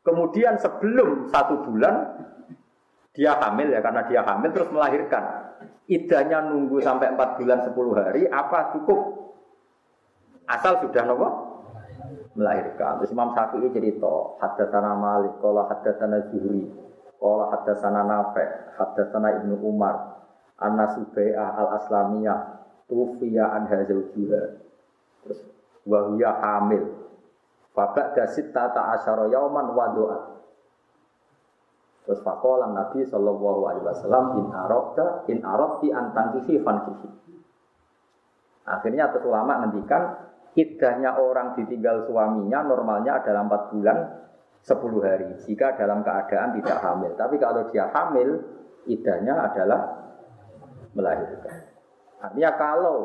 Kemudian sebelum satu bulan dia hamil ya karena dia hamil terus melahirkan. Idahnya nunggu sampai empat bulan sepuluh hari apa cukup asal sudah nopo melahirkan. Terus Imam Syafi'i cerita, hadatsana Malik, qala hadatsana Zuhri, qala hadatsana Nafi', hadatsana Ibnu Umar, anna Subai'ah al-Aslamiyah tufiya an hazaujiha. Terus wa hamil Babak dasit tata asyara yauman wa doa. Terus fakolan Nabi Shallallahu Alaihi Wasallam in arokta in arokti antangkihi fankihi. Akhirnya terus ulama ngendikan idahnya orang ditinggal suaminya normalnya adalah 4 bulan 10 hari jika dalam keadaan tidak hamil. Tapi kalau dia hamil idahnya adalah melahirkan. Artinya kalau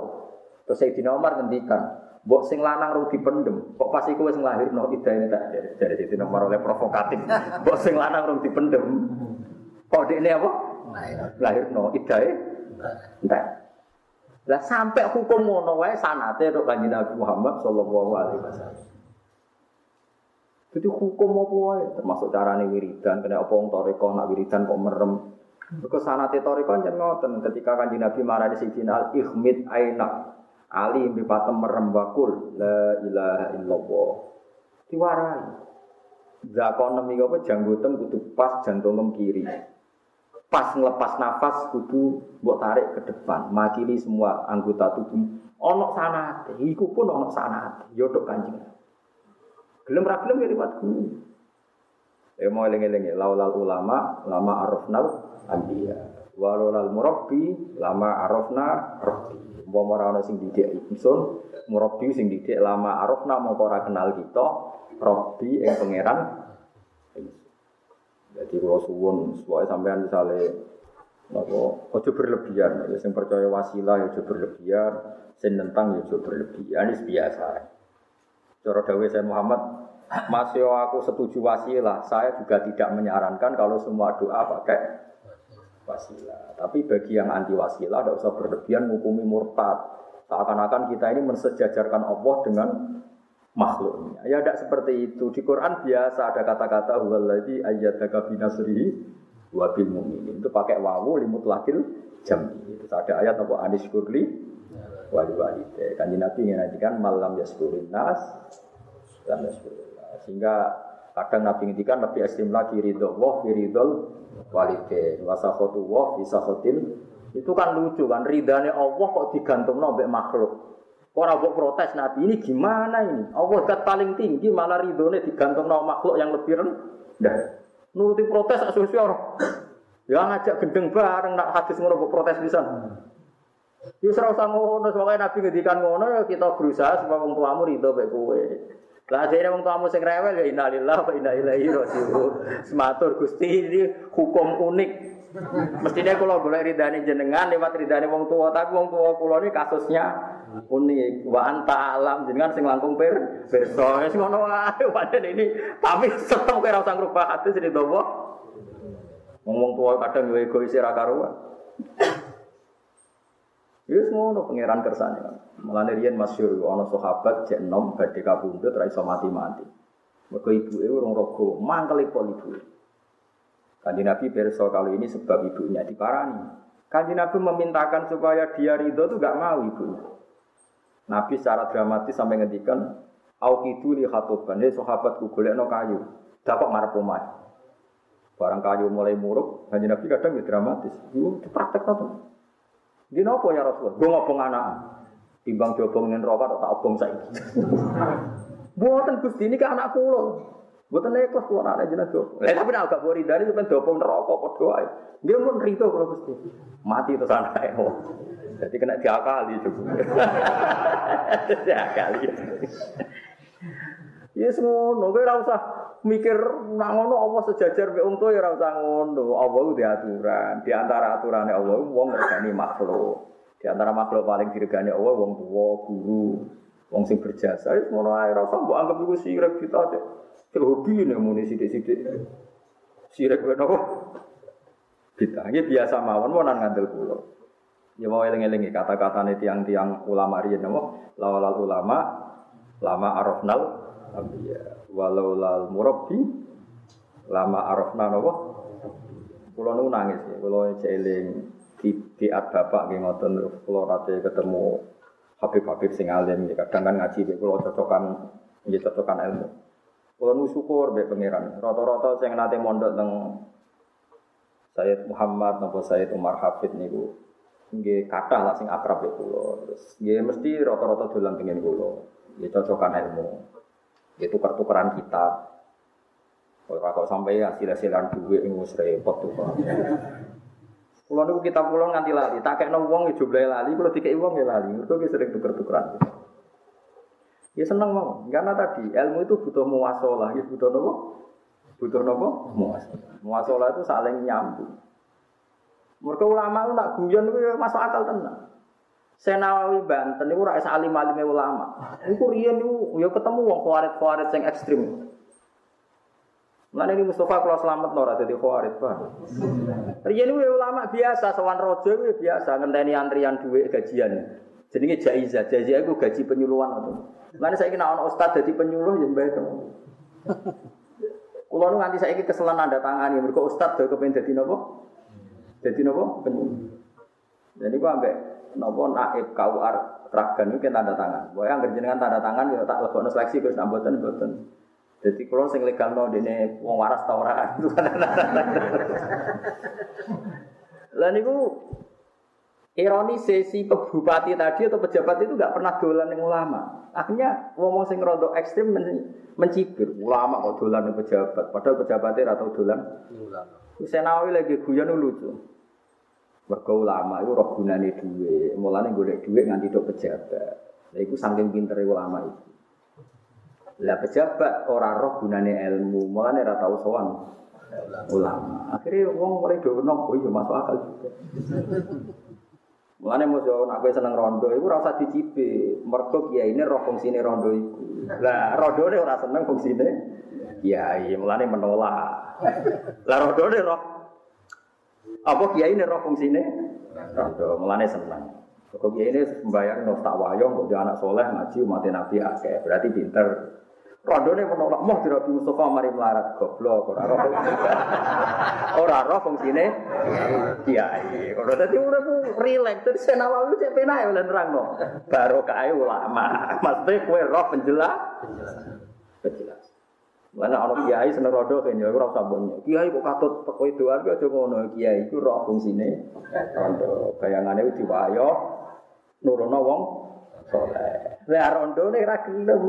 terus Sayyidina Umar ngendikan Mbok sing lanang rugi pendem, kok pas iku wis nglahirno ida ini tak dari situ nomor oleh provokatif. [LAUGHS] Mbok sing lanang rugi pendem, kok ini apa? Lahirno idae entek. Lah sampai hukum ngono wae sanate tok Kanjeng Nabi Muhammad sallallahu alaihi wasallam. Jadi hukum apa wae termasuk carane wiridan, kena apa wong toriko nak wiridan kok merem. Mergo sanate toriko jeneng ngoten ketika Kanjeng Nabi marani Sayyidina Al-Ihmid Ainak Ali mripatem merem wakul la ilaha illallah. Diwarai. Zakonem iki apa janggotem kudu pas jantungem kiri. Pas ngelepas nafas kudu mbok tarik ke depan, makili semua anggota tubuh. Ono sanate, iku pun ono sanate, yo tok kanjeng. Gelem ra gelem ya liwat guru. Ya mau eling-eling laulal ulama, lama arafnal anbiya. Walolal murabbi, lama arafna rabbi. Umpama ora ana sing didik ingsun, murabbi sing didik lama arafna mongko ora kenal kita, rabbi ing pangeran. Jadi kalau suwun, supaya sampean misalnya Napa ojo berlebihan, ya sing percaya wasilah ya ojo berlebihan, sing nentang ya ojo berlebihan, ini biasa. Cara dawuh saya Muhammad, masih aku setuju wasilah, saya juga tidak menyarankan kalau semua doa pakai wasilah. Tapi bagi yang anti wasilah, tidak usah berlebihan menghukumi murtad. Seakan-akan kita ini mensejajarkan Allah dengan makhluknya. Ya tidak seperti itu. Di Quran biasa ada kata-kata huwallazi ayyadaka binasrihi wa bil mu'minin. Itu pakai wawu limut lakil jam. Terus ada ayat apa anis kurli wali wali. Kanji Nabi kan malam yaskurin nas lam yaskurin Sehingga kadang Nabi ngintikan lebih ekstrim lagi ridho wah ridho walide wasakhotu wah bisa itu kan lucu kan ridhanya Allah kok digantung nombek makhluk Orang buat protes Nabi ini gimana ini? Allah kat paling tinggi malah ridhonya digantung nama makhluk yang lebih rendah. Nuruti protes asosiasi orang. Ya ngajak gendeng bareng nak hadis ngono protes bisa. Ya serau usah ngono, sebagai Nabi ngedikan ngono ya kita berusaha supaya orang tuamu ridho baik kowe. Lah jare wong tuamu sing rewel ya innalillah wa inna ilaihi. Sematur Gusti ini hukum unik. Mestinya kalau boleh ridani jenengan lewat ridani wong tua, tapi wong tua kulo ini kasusnya unik. Wa anta alam jenengan sing langkung per perso. Wis ngono wae paden ini. Tapi tetep kira usah ngrubah hati sini dobo. Wong tua kadang yo egois ra karuan. Wis ngono pangeran kersane. Mulane riyen masyhur ana sahabat jek enom badhe kabundut ra iso mati-mati. Mergo ibuke urung raga, mangkel ibu. Kanji Nabi berso kalau ini sebab ibunya diparani. Kanji Nabi memintakan supaya dia ridho itu gak mau ibunya. Nabi secara dramatis sampai ngendikan, Au kidu li khatoban, ini sahabatku golek no kayu, dapat marah omah. Barang kayu mulai muruk, kanji Nabi kadang ya dramatis. Itu praktek tuh. Di nopo ya Rasulullah, gue ngobong anak. Timbang diobong nen rokok, tak obong saya. [LAUGHS] Buatan Gusti ini ke anak pulau. Bukan ikhlas kulo anak jenengan do. Eh tapi nek gak bori dari sampean dopong neraka padha ae. Nggih mun rito kalau Gusti. Mati terus anake. Jadi kena diakali cukup. [LAUGHS] diakali. [LAUGHS] Ya ngono, kowe ora usah mikir nak ngono Allah sejajar mek wong ya ora usah ngono. Allah ku aturan. Di antara aturane Allah wong ngergani makhluk. Di antara makhluk paling diregani Allah wong tua, guru, wong sing berjasa. Wis ngono ae ora usah mbok anggap iku kita aja. Cek hobi ini muni sidik-sidik. Sirik apa? Kita ini biasa mawon mau ngandel pulau. Ya mau eling-elingi kata-kata nih tiang-tiang ulama riyen napa? Lawal ulama lama arafnal ya walau lal murabbi lama arafna napa? Kulo nu nangis ya, kulo eling di di bapak nggih ngoten kulo rate ketemu Habib-habib sing alim kadang kan ngaji kulo cocokan nggih cocokan ilmu. Kalau nu syukur be pangeran. Rata-rata saya nate mondok teng Sayyid Muhammad nopo Sayyid Umar Hafid niku nggih kathah lah sing akrab ya kula. Terus nggih mesti rata-rata dolan pengen kula. Cocokan ilmu. Nggih tukar-tukaran kitab. Ora kok sampai hasil-hasilan duit wis repot tuh. Kulo niku kitab kula nganti lali, tak kekno wong ya jumlahe lali, kulo dikeki wong ya lali. Mergo sering tuker-tukeran. Ya seneng mau, karena tadi ilmu itu butuh muasalah, ya butuh nopo? Butuh nopo? Muasalah. Muasalah itu saling nyambung. Mereka ulama itu nak guyon itu ya masuk akal tenang. Senawawi Banten itu rakyat alim alim ulama. Itu rian itu ya ketemu wong kuarit kuarit yang ekstrim. Mana ini Mustafa kalau selamat nora jadi kuarit pak. Rian itu ya ulama biasa, sawan rojo itu biasa ngenteni antrian duit gajian. Jadi jaizah, jaizah itu gaji penyuluhan atau. Mana saya kena orang ustad jadi penyuluh yang baik teman. Kalau nu nganti saya keselan ada tangan ya, mereka ustad tuh kepengen jadi nopo, jadi nopo penyuluh. Jadi gua ambek nopo naib KUR ragan itu tanda tangan. Boy yang dengan tanda tangan ya tak lebih seleksi terus nambutan buatan. Jadi kalau sing legal no dene wong waras tau ora [LAUGHS] itu kan. Lah niku Ironi sesi bupati tadi atau pejabat itu nggak pernah dolan yang ulama. Akhirnya ngomong sing rodo ekstrim men mencibir. Ulama kok dolan yang pejabat. Padahal pejabatnya atau dolan. Senawi lagi guyon lucu. Mergo ulama itu roh gunane duwe. Mulane golek duit nganti tok pejabat. Lah iku saking pintere ulama itu. Lah pejabat ora roh gunane ilmu, mulane ora tau sowan ulama. Akhirnya wong mulai dono, oh iya masuk akal juga. Mulane musuh nak kowe seneng rondo iku ora usah dicipe. Kiai ini roh fungsine rondo iku. Lah rondone ora seneng fungsine kiai, mulane menolak. Lah rondone roh apa kiai ini roh fungsine rondo, mulane seneng. Kok ini membayar no tak wayong kok dia anak soleh ngaji umat Nabi akeh berarti pinter. Rondone menolak mau Nabi Mustafa mari melarat goblok ora roh. ora roh fungsine kiai. Ora dadi urip rileks terus senawawi cek penak ya nerangno. Barokah ulama. Maksudnya kowe roh penjelas. Penjelas. Mana ana kiai seneng rodo kene ora usah mbonyo. Kiai kok katut kowe doa ki aja ngono. Kiai iku roh fungsine rondo. Bayangane diwayo nurono wong soleh. Lah rondone ra gelem.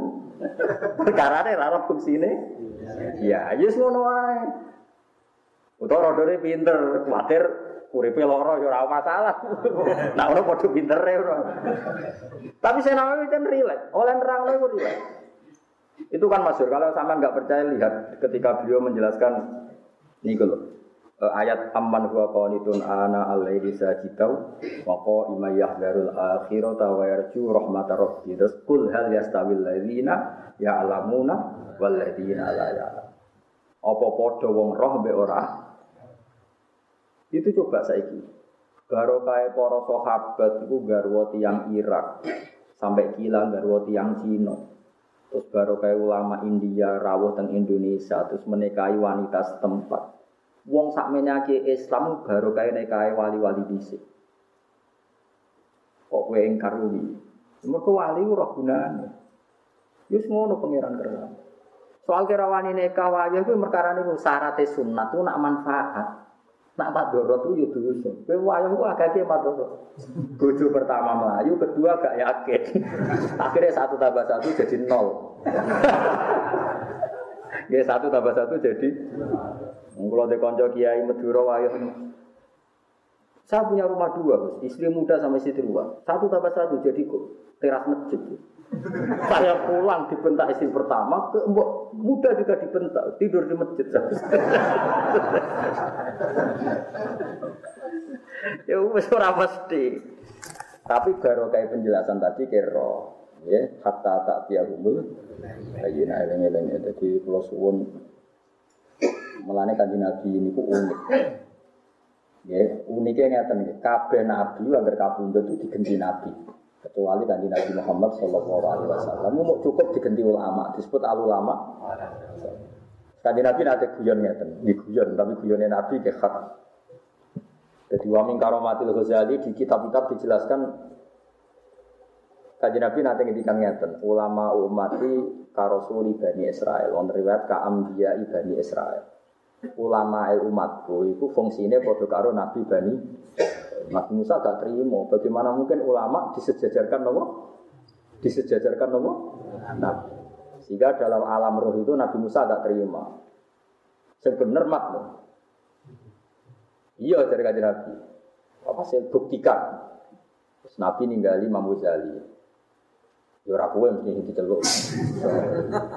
Perkarane ra ora fungsine. Ya, wis ngono wae. Utawa rondone pinter, kuwatir uripe lara ya ora masalah. Nah, ora padha pintere ora. Tapi senawi kan rileks. Oleh nerangno iku rileks. Itu kan masyur. Kalau sama nggak percaya lihat ketika beliau menjelaskan ini loh. Eh, ayat amman huwa qanitun ana al-laili sajidau wa qa'ima yahdharul akhirata wa yarju rahmatar rabbi terus kul hal yastawil ladzina ya'lamuna wal ladzina la ya'lam. Apa padha wong roh mbek ora? Itu coba saiki. Barokah para sahabat iku garwa tiyang Irak. Sampai kilang garwa tiyang Cina terus barokah ulama India rawuh teng Indonesia terus menikahi wanita setempat Wong sak menyake Islam baru kaya nikahe wali-wali dhisik. Kok kowe ingkar kuwi? Mergo wali ora gunane. Wis ngono pangeran kerja. Soal kira wani nikah wae kuwi niku syaratnya sunat itu nak manfaat. Nak madoro tuh yo dosa. Kowe wayang ku agake madoro. Bojo pertama melayu, kedua gak yakin. [LAUGHS] Akhirnya satu tambah satu jadi nol. [LAUGHS] Ya satu tambah satu jadi kalau di konco kiai Madura wae saya punya rumah dua, istri muda sama istri tua. Satu tambah satu jadi kok teras masjid. Saya pulang dibentak istri pertama, ke mbok muda juga dibentak, tidur di masjid. [LAUGHS] ya wis ora mesti. Tapi baru kayak penjelasan tadi kero, ya hatta tak tiahumul. Ayo nah eleng-eleng jadi kalau suwun Mulane kanji Nabi ini ku unik. Ya, uniknya ngeten nggih. Kabeh nabi agar kabundut itu diganti nabi. Kecuali kanji Nabi Muhammad sallallahu alaihi wasallam mau cukup diganti ulama, disebut al ulama. Kanji Nabi nanti guyon ngeten, di guyon tapi guyonnya Nabi ke hak. Jadi wa min karomatil Ghazali di kitab-kitab dijelaskan Kaji Nabi nanti ngendikan ngeten, ulama umati karosuli bani Israel, on riwayat ka ambiya bani Israel ulama umatku itu fungsinya pada karo Nabi Bani Nabi Musa gak terima. Bagaimana mungkin ulama disejajarkan nopo? Disejajarkan nopo? Nah, sehingga dalam alam roh itu Nabi Musa gak terima. Sebenar mat loh iya dari kajian Nabi. Apa saya buktikan. Terus Nabi ninggali Imam Ghazali. Ya ora kowe mesti diceluk.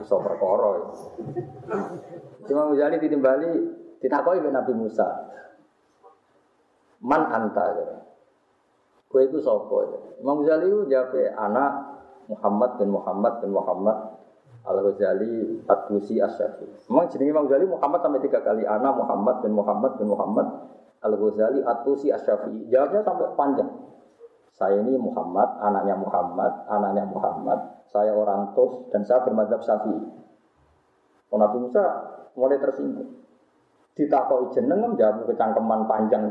Iso perkara. Cuma Ghazali ditimbali ditakoki oleh Nabi Musa. Man anta. Kowe itu sapa? Imam Ghazali itu jawab anak Muhammad bin Muhammad bin Muhammad Al Ghazali At-Tusi Asy-Syafi'i. Memang jenenge Imam Ghazali Muhammad sampai tiga kali anak Muhammad bin Muhammad bin Muhammad Al Ghazali At-Tusi Asy-Syafi'i. Jawabnya sampai panjang. Saya ini Muhammad, anaknya Muhammad, anaknya Muhammad. Saya orang Tos dan saya bermadzhab Syafi'i. Nabi Musa mulai tersinggung. Ditakoi jeneng jawab kecangkeman panjang.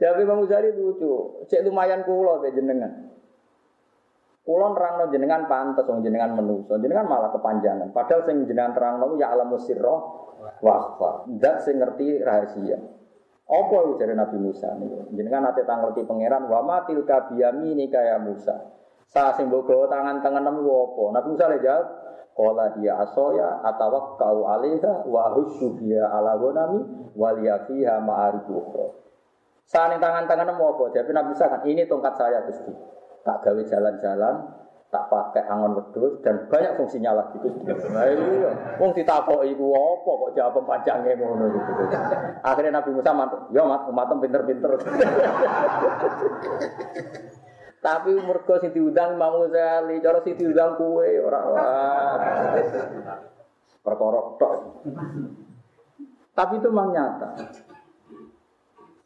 Jadi Imam Ghazali lucu, cek lumayan kulo be jenengan. Kulo nerangno jenengan pantes wong jenengan menuso, jenengan malah kepanjangan. Padahal sing jenengan terangno ya alamu sirra wa akhfa. Ndak sing ngerti rahasia. Apa itu dari Nabi Musa nih? Jenengan nanti tanggal di pangeran wa matil kabiyami ini kayak Musa. Saya sing bogo tangan tangan nemu apa? Nabi Musa jawab, Kala dia asoya atau kau alihah wa husyu dia ala gonami waliya fiha ma'arifu Saat tangan tangan nemu apa? Jadi Nabi Musa kan ini tongkat saya gusti. Tak gawe jalan-jalan, tak pakai angon wedhus dan banyak fungsinya lagi itu. Nah iya, wong ditakoki iku apa kok jawab panjange ngono gitu. Akhirnya Nabi Musa mantuk, ya mat umatem pinter-pinter. [LAUGHS] Tapi mergo sing diundang Imam Ghazali, cara sing diundang kuwe ora perkara tok. Tapi itu memang nyata.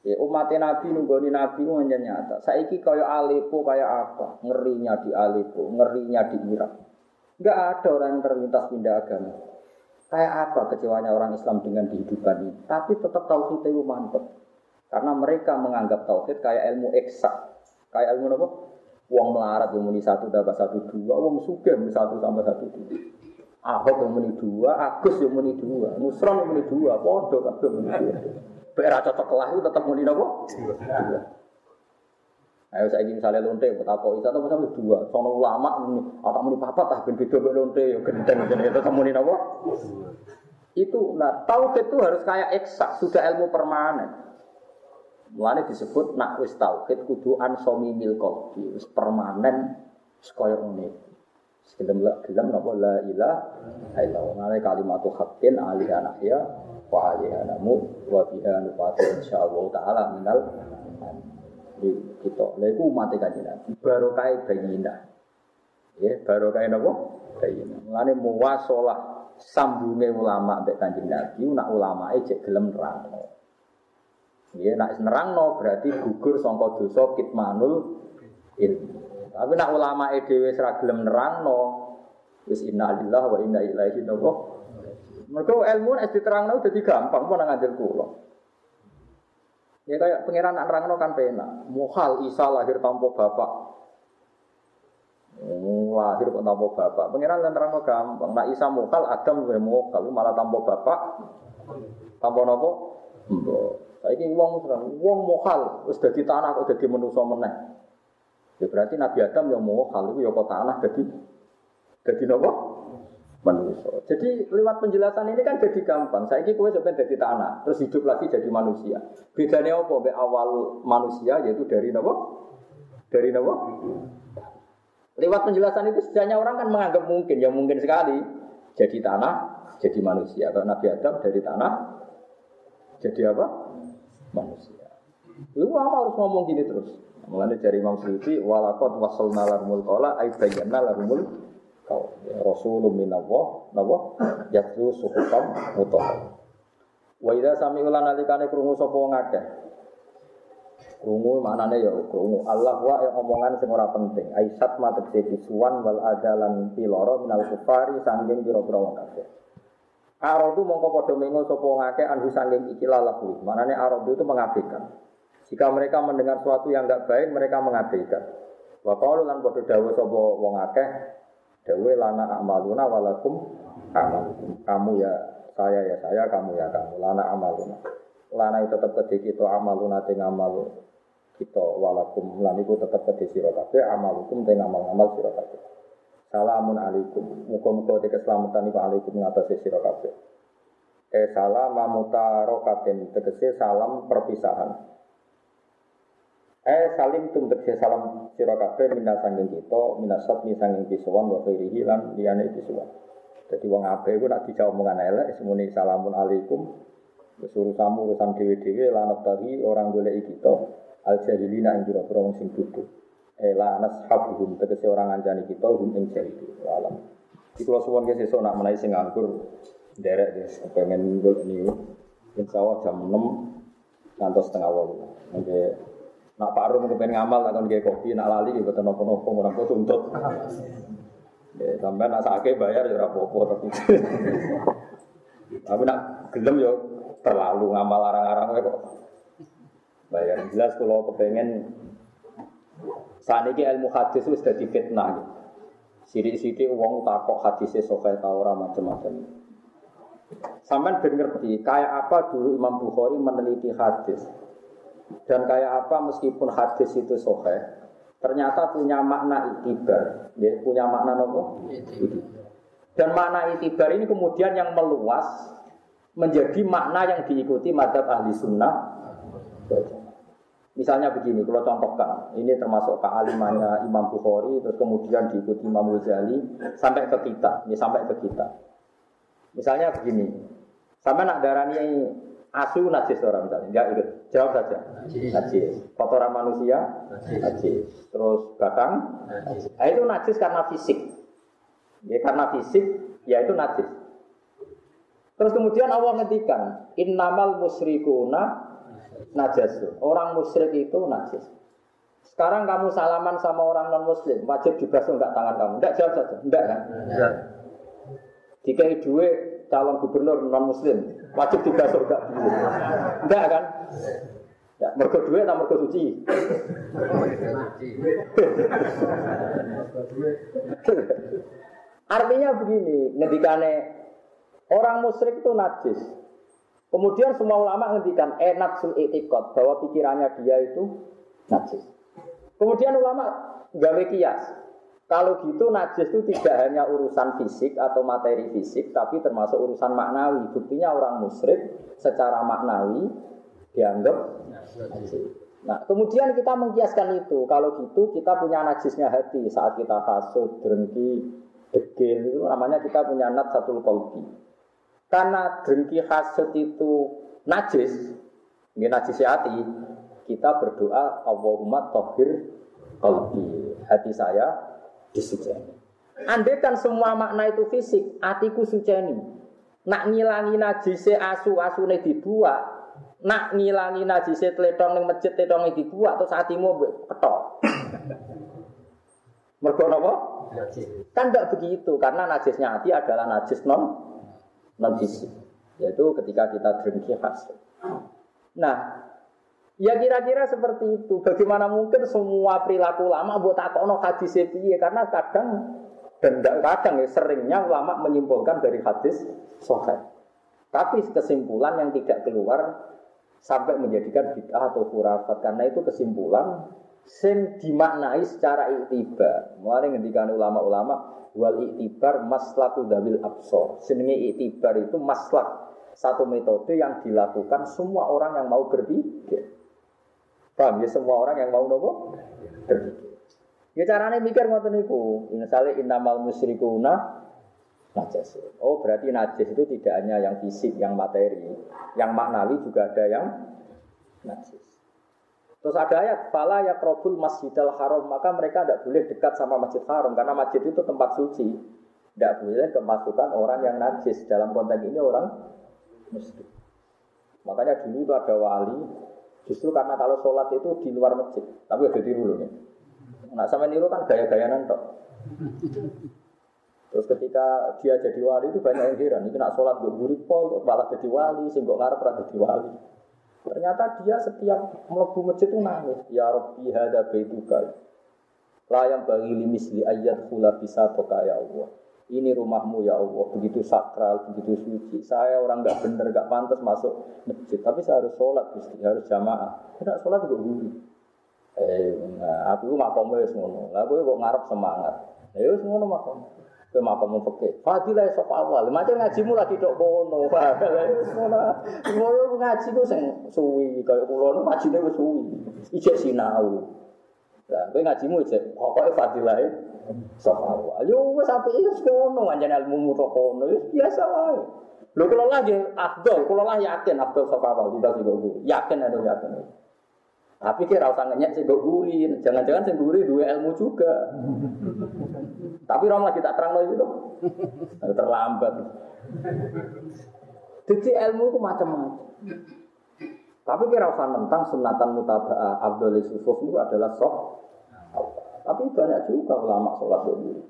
Ya umat Nabi nunggoni Nabi ku hanya nyata. Saiki kaya Aleppo kaya apa? Ngerinya di Aleppo, ngerinya di Irak. Enggak ada orang yang terlintas pindah agama. Kayak apa kecewanya orang Islam dengan kehidupan ini? Tapi tetap tauhid itu mantep. Karena mereka menganggap tauhid kayak ilmu eksak. Kayak ilmu apa? Uang melarat yang muni satu dapat satu dua, uang suge muni satu tambah satu dua. Ahok yang muni dua, Agus yang muni dua, Nusron yang muni dua, Podo kabeh muni dua. Bera cocok kelah itu tetap muni napa? Dua. Ayo saya ingin misalnya lonte, betapa isa atau sampai dua. Sono ulama muni, atau muni papa tah ben beda lonte, yo gendeng jadi itu muni napa? Itu, nah tauhid itu harus kayak eksak, sudah ilmu permanen. Mulane disebut nak wis tauhid kudu ansomi mil qalbi, wis permanen sekaya ngene. Gelem la gelem napa la ilaha illallah. Ngene kalimatu haqqin alih anahya wa alih anamu wa biha nufatu insyaallah taala minal di kita. Lha iku umat kanjeng Nabi. Barokah bayina. Ya, barokah napa? Bayina. Mulane muwasalah sambunge ulama mbek kanjeng Nabi, nak ulama cek gelem nerangno. Ya, nak nerangno berarti gugur sangka dosa kitmanul ilmu. Tapi nak ulama dhewe ora gelem nerangno, wis inna lillahi wa inna ilaihi raji'un. Mergo ilmu nek diterangno dadi gampang pun ngajar kula. Ya kayak pangeran nak nerangno kan penak. Muhal Isa lahir tanpa bapak. Oh, lahir kok tanpa bapak. Pangeran lan nerangno gampang. Nak Isa muhal Adam luwih muhal malah tanpa bapak. Tanpa napa? Mbok. Saiki wong wong muhal wis dadi tanah kok dadi manusa meneh. Ya berarti Nabi Adam yang muhal itu ya kok tanah dadi dadi napa? manusia. Jadi lewat penjelasan ini kan jadi gampang. Ini kue sebenarnya jadi tanah, terus hidup lagi jadi manusia. Bedanya apa? Be awal manusia yaitu dari apa? Dari apa? Lewat penjelasan itu sejanya orang kan menganggap mungkin, ya mungkin sekali jadi tanah, jadi manusia. Kalau Nabi Adam dari tanah jadi apa? Manusia. Itu lama harus ngomong gini terus. Mulanya dari Imam Suyuti, walakot wasalna larmul kola, aibayyana larmul kau ya, rasulun minallah napa yatlu suhufam mutahhar. Wa idza sami'u lan alikane krungu sapa wong akeh? Krungu maknane ya krungu. Allah wa yang omongan sing ora penting. Aisat matekse bisuwan wal adalan piloro minal kufari sanggeng pira-pira wong Arodu mongko padha mengo sapa wong akeh anhu sanggeng iki lalahu maknane arodu itu mengabaikan jika mereka mendengar sesuatu yang enggak baik mereka mengabaikan wa qalu lan padha dawuh sapa wong akeh lana amaluna walakum amalukum. Kamu ya saya ya saya, kamu ya kamu. Lana amaluna. Lana itu tetap kedhi kita amaluna ting amal kita walakum. Lan iku tetap kedhi sira kabeh amalukum ting amal-amal sira. Salamun alaikum. Muga-muga te keselamatan iku alaikum ngatasi sira kabeh. Eh salam mutarokatin tegese salam perpisahan. Eh salim tum tegese salam sira kabeh minna sanging kita, minasat mi sanging kisuwan wa khairihi lan liyane. Dadi wong ape iku nek dijawab omongan elek semuni salamun alaikum. Urusanmu urusan dhewe-dhewe lan tadi orang golek kita al jahilina ing pira-pira sing duduk. Eh la nashabuhum tegese orang ngancani kita hum ing jahili. Alam. Iki kula suwun ge sesuk nak menawi sing derek wis pengen ngul niku. Insyaallah jam 6 ngantos setengah 8. Mengke Nak Pak Rum kepengen ngamal, nak kayak kopi, nak lali, ya betul nopo-nopo, orang kok tuntut. Ya, sampai nak sakit bayar ya apa-apa tapi. tapi nak gelem ya terlalu ngamal arang-arang kok. Bayar jelas kalau kepengen saat ini ilmu hadis itu sudah fitnah. Gitu. Sidik-sidik uang takok hadisnya sokai taura macam-macam. Sampai ngerti kayak apa dulu Imam Bukhari meneliti hadis. Dan kayak apa meskipun hadis itu sohe, ternyata punya makna itibar, ya, punya makna nopo. Dan makna itibar ini kemudian yang meluas menjadi makna yang diikuti madhab ahli sunnah. Misalnya begini, kalau contohkan, ini termasuk kealimannya Imam Bukhari, terus kemudian diikuti Imam Ghazali sampai ke kita, ini sampai ke kita. Misalnya begini, sampai nak darani Asu najis orang misalnya, enggak ikut. Jawab saja. Najis. Kotoran manusia, najis. Terus batang, najis. Nah, itu najis karena fisik. Ya karena fisik, ya itu najis. Terus kemudian Allah ngendikan, innamal musyrikuna najis. Orang musyrik itu najis. Sekarang kamu salaman sama orang non muslim, wajib dibasuh enggak tangan kamu? Enggak jawab saja, enggak kan? Enggak. Jika duit calon gubernur non muslim, wajib dibasuh enggak? Enggak kan? Ya, mergo duit atau mergo suci? Artinya begini, ngendikane orang musyrik itu najis. Kemudian semua ulama ngendikan enak sul etikot bahwa pikirannya dia itu najis. Kemudian ulama gawe kias. Kalau gitu najis itu tidak hanya urusan fisik atau materi fisik, tapi termasuk urusan maknawi. Buktinya orang musyrik secara maknawi dianggap najis. Nah, kemudian kita mengkiaskan itu. Kalau gitu kita punya najisnya hati saat kita kasut, drengki, degil itu namanya kita punya nat satu kolbi. Karena drengki hasut itu najis, ini najis hati, kita berdoa Allahumma tohir kolbi hati saya disuceni. Andai kan semua makna itu fisik, hatiku suceni. Nak ngilangi najise asu asune dibuat, nak ngilangi najise tletong ning masjid tletong dibuat terus hatimu ketok. Mergo napa? Kan tidak begitu karena najisnya hati adalah najis non non fisik. Yaitu ketika kita drengki hasil. Nah, Ya kira-kira seperti itu. Bagaimana mungkin semua perilaku lama buat takono hadis piye? Karena kadang dan kadang ya seringnya ulama menyimpulkan dari hadis sahih. Tapi kesimpulan yang tidak keluar sampai menjadikan bid'ah atau khurafat karena itu kesimpulan sing dimaknai secara iktibar. Mulai ngendikan ulama-ulama wal iktibar maslaku dawil absor. Senenge iktibar itu maslak satu metode yang dilakukan semua orang yang mau berpikir. Paham ya semua orang yang mau nopo berpikir. Ya caranya mikir ngoten niku. Misalnya innamal musyrikuna najis. Oh berarti najis itu tidak hanya yang fisik, yang materi, yang maknawi juga ada yang najis. Terus ada ayat, fala yakrobul masjidal haram, maka mereka tidak boleh dekat sama masjid haram, karena masjid itu tempat suci. Tidak boleh kemasukan orang yang najis, dalam konteks ini orang muslim. Makanya dulu itu ada wali, Justru karena kalau sholat itu di luar masjid, tapi udah tiru loh ya. Nah sama niru kan gaya-gaya nantok. Terus ketika dia jadi wali itu banyak yang heran. Ini nak sholat gue gurih pol, malah jadi wali, sehingga ngarep jadi wali. Ternyata dia setiap melebu masjid itu nangis. Ya Rabbi hada baituka. Layam bagi limisli ayat hula bisa toka ya Allah ini rumahmu ya Allah, begitu sakral, begitu suci. Saya orang nggak bener, nggak pantas masuk masjid, tapi saya harus sholat, gusti, harus jamaah. Tidak sholat juga guru. Eh, nah, aku makom wis ngono. Lah kowe kok ngarep semangat. Ya wis ngono makom. Kowe makom mau peke. Fadilah sok awal. Macam ngajimu lagi dok kono. [LAUGHS] Ngono. Ngono ngaji ku sing suwi kaya kula nu ngajine suwi. Ijek sinau. Lah kowe ngajimu ijek pokoke fadilah sok awal. Yo wis apike wis kono ilmu tok kono biasa wae. Lho kula lah nggih afdol, kula lah yakin afdol sok awal tidak sing guru. Yakin ada yakin. Tapi kira usah ngenyek sing guri, jangan-jangan sing guri dua ilmu juga. Tapi orang lagi tak terang itu [LAUGHS] terlambat. Jadi ilmu itu macam-macam. Tapi kira usah tentang sunatan mutaba'ah Abdul Yusuf itu adalah sok tapi banyak juga ulama sholat dulu.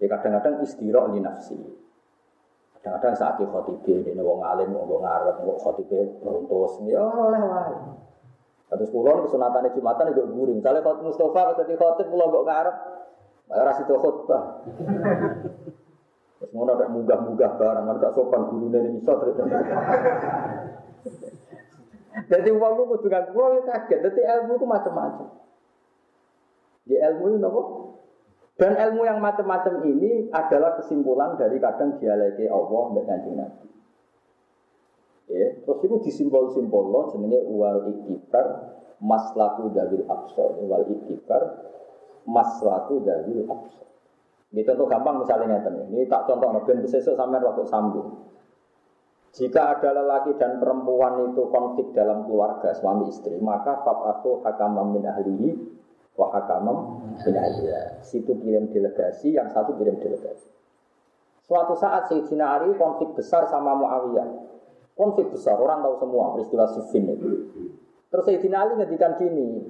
Ya kadang-kadang istirahat di nafsi. Kadang-kadang saat di khotibah, ini wong alim, wong ngarep, wong khotibah beruntus, ya oleh wae. Terus kulon kesunatan jumatan itu gurih. Misalnya kalau Mustafa ketika khotib pulau gak ngarep, bayar ras itu khutbah. Terus mau ada munggah-munggah barang, ada sopan guru dari misal terus. Jadi uangku kudu kan, kaget. Jadi ilmu itu macam-macam. Di ilmu ini apa? Dan ilmu yang macam-macam ini adalah kesimpulan dari kadang dialeki Allah dan kanjeng Nabi. Ya, terus itu disimpul-simpul loh jenenge wal iktibar maslaku dawil absor wal iktibar maslaku dawil absor. Ini contoh gampang misalnya ngeten ini tak contoh ben besok sampai waktu sambung. Jika ada lelaki dan perempuan itu konflik dalam keluarga suami istri, maka fab atau hakam min ahlihi wahakamam bin Situ kirim delegasi, yang satu kirim delegasi. Suatu saat Sayyidina Ali konflik besar sama Muawiyah. Konflik besar, orang tahu semua peristiwa Siffin itu. Terus Sayyidina Ali ngedikan gini,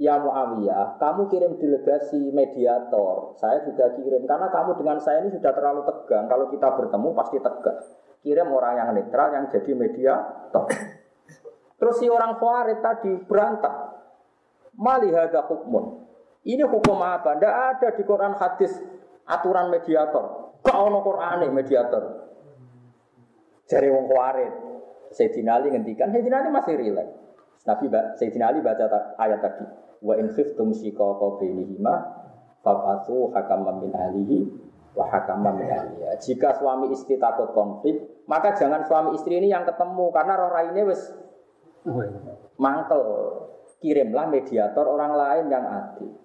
Ya Muawiyah, kamu kirim delegasi mediator. Saya juga kirim karena kamu dengan saya ini sudah terlalu tegang. Kalau kita bertemu pasti tegang. Kirim orang yang netral yang jadi mediator. Terus si orang Khawarij tadi berantak. Malihada hukmun. Ini hukum apa? Tidak ada di Quran hadis aturan mediator. Kau no Quran mediator. Jari wong Khawarij. Sayyidina Ali ngendikan, Sayyidina Ali masih rileks. Nabi Sayyidina Ali baca ayat tadi. Wa in khiftum shiqaqa bainihima fab'atsu hakaman min ahlihi wa hakaman min ahliha. Jika suami istri takut konflik, maka jangan suami istri ini yang ketemu karena roh raine wis mangkel. Kirimlah mediator orang lain yang adil.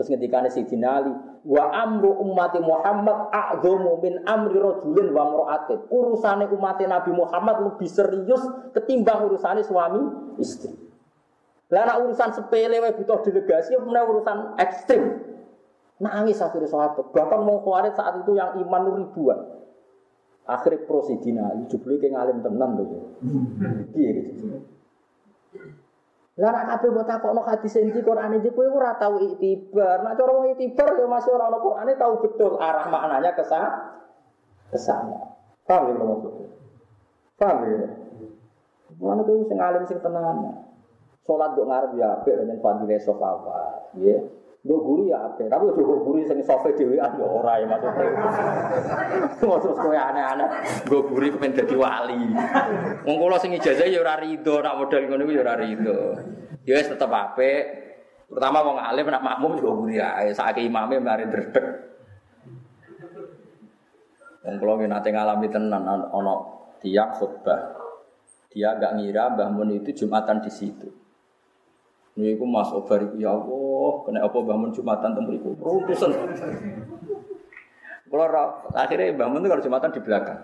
Terus ketika Sayyidina Ali, wa amru ummati Muhammad a'dhamu min amri rajulin wa mar'atin. Urusane umat Nabi Muhammad lebih serius ketimbang urusane suami istri. Lah urusan sepele wae butuh delegasi apa urusan ekstrim. Nangis akhirnya sahabat. Bahkan mau khawatir saat itu yang iman ribuan. Akhirnya prosidina, jubli ke ngalim tenan. Iya gitu. Lah nak kabeh mbok takokno hadis iki Quran iki kowe ora tau itibar. Nak cara wong itibar ya masih ora ono Qurane tahu betul arah maknanya ke sana. Paham ya maksudnya? Paham ya? Mana kowe sing alim sing tenan. Sholat gue ngarep ya apik dengan fadile sofawat, ya. Gue guri ya apik, tapi gue guri sing sofe dhewean ya ora ya maksudnya. Terus kowe aneh-aneh, gue guri kepen dadi wali. Kula sing ijazah ya ora rido, nak modal ngono ya ora rido. Ya wis tetep apik. Pertama wong alim nak makmum juga guri ae, saiki imame mari dredeg. Wong kula nate ngalami tenan ana tiang khutbah. Dia agak ngira Mbah Mun itu Jumatan di situ. Niku Mas Obar ya Allah, kena apa bangun Jumatan teng mriku. Rutusan. Kalau roh, akhirnya bangun tuh kalau Jumatan di belakang.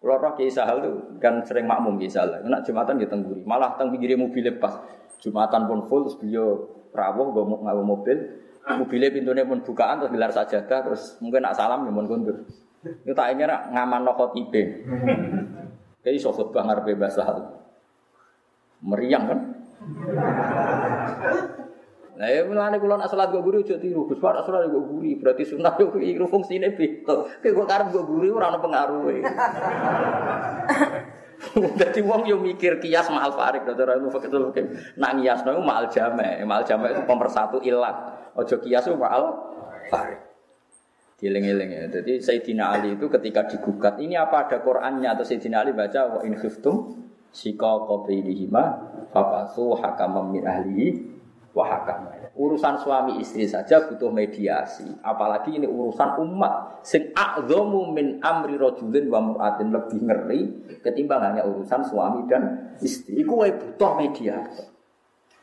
Kalau roh Kiai Sahal tuh kan sering makmum Kiai Sahal. Nak Jumatan di tengguri, malah teng pinggir mobil pas. Jumatan pun full, terus beliau rawuh gue mau mobil. Mobilnya pintunya pun bukaan terus gelar sajadah terus mungkin nak salam ya mau kundur. Itu tak ingin ngaman nokot ibe. Kayak iso khutbah ngarepe bahasa Meriang kan? Nah, ya mulane kula nak salat go guru aja tiru. Gus Pak salat go guru berarti sunah yo iku fungsine beda. Kayak gua karep go guru ora ono pengaruhe. [LAUGHS] Dadi wong yo mikir kias ma'al farik cara ilmu fikih itu nak ngiasno ma'al jame. Ma'al jame itu pemersatu ilat. Ojo kias ma'al farik. Dieling-eling ya. Jadi Sayyidina Ali itu ketika digugat, ini apa ada Qur'annya atau Sayyidina Ali baca wa in khiftum sika qabailihima fabasu hakamam min ahlihi wa hakam. Urusan suami istri saja butuh mediasi, apalagi ini urusan umat sing a'dhamu min amri rajulin wa mar'atin lebih ngeri ketimbang hanya urusan suami dan istri. Iku wae butuh mediasi.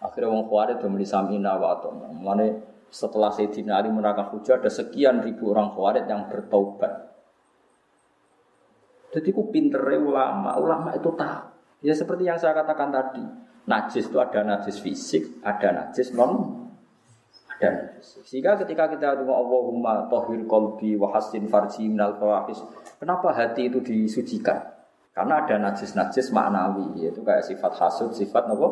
Akhirnya wong Khawarij do muni samina wa Mulane setelah Sayyidina Ali menerangkan hujah ada sekian ribu orang Khawarij yang bertaubat. Jadi ku pintere ulama, ulama itu tahu. Ya seperti yang saya katakan tadi. Najis itu ada najis fisik, ada najis non ada najis. Sehingga ketika kita doa Allahumma tohir kolbi wa hasin farji minal fawahis. Kenapa hati itu disucikan? Karena ada najis-najis maknawi, yaitu kayak sifat hasud, sifat apa?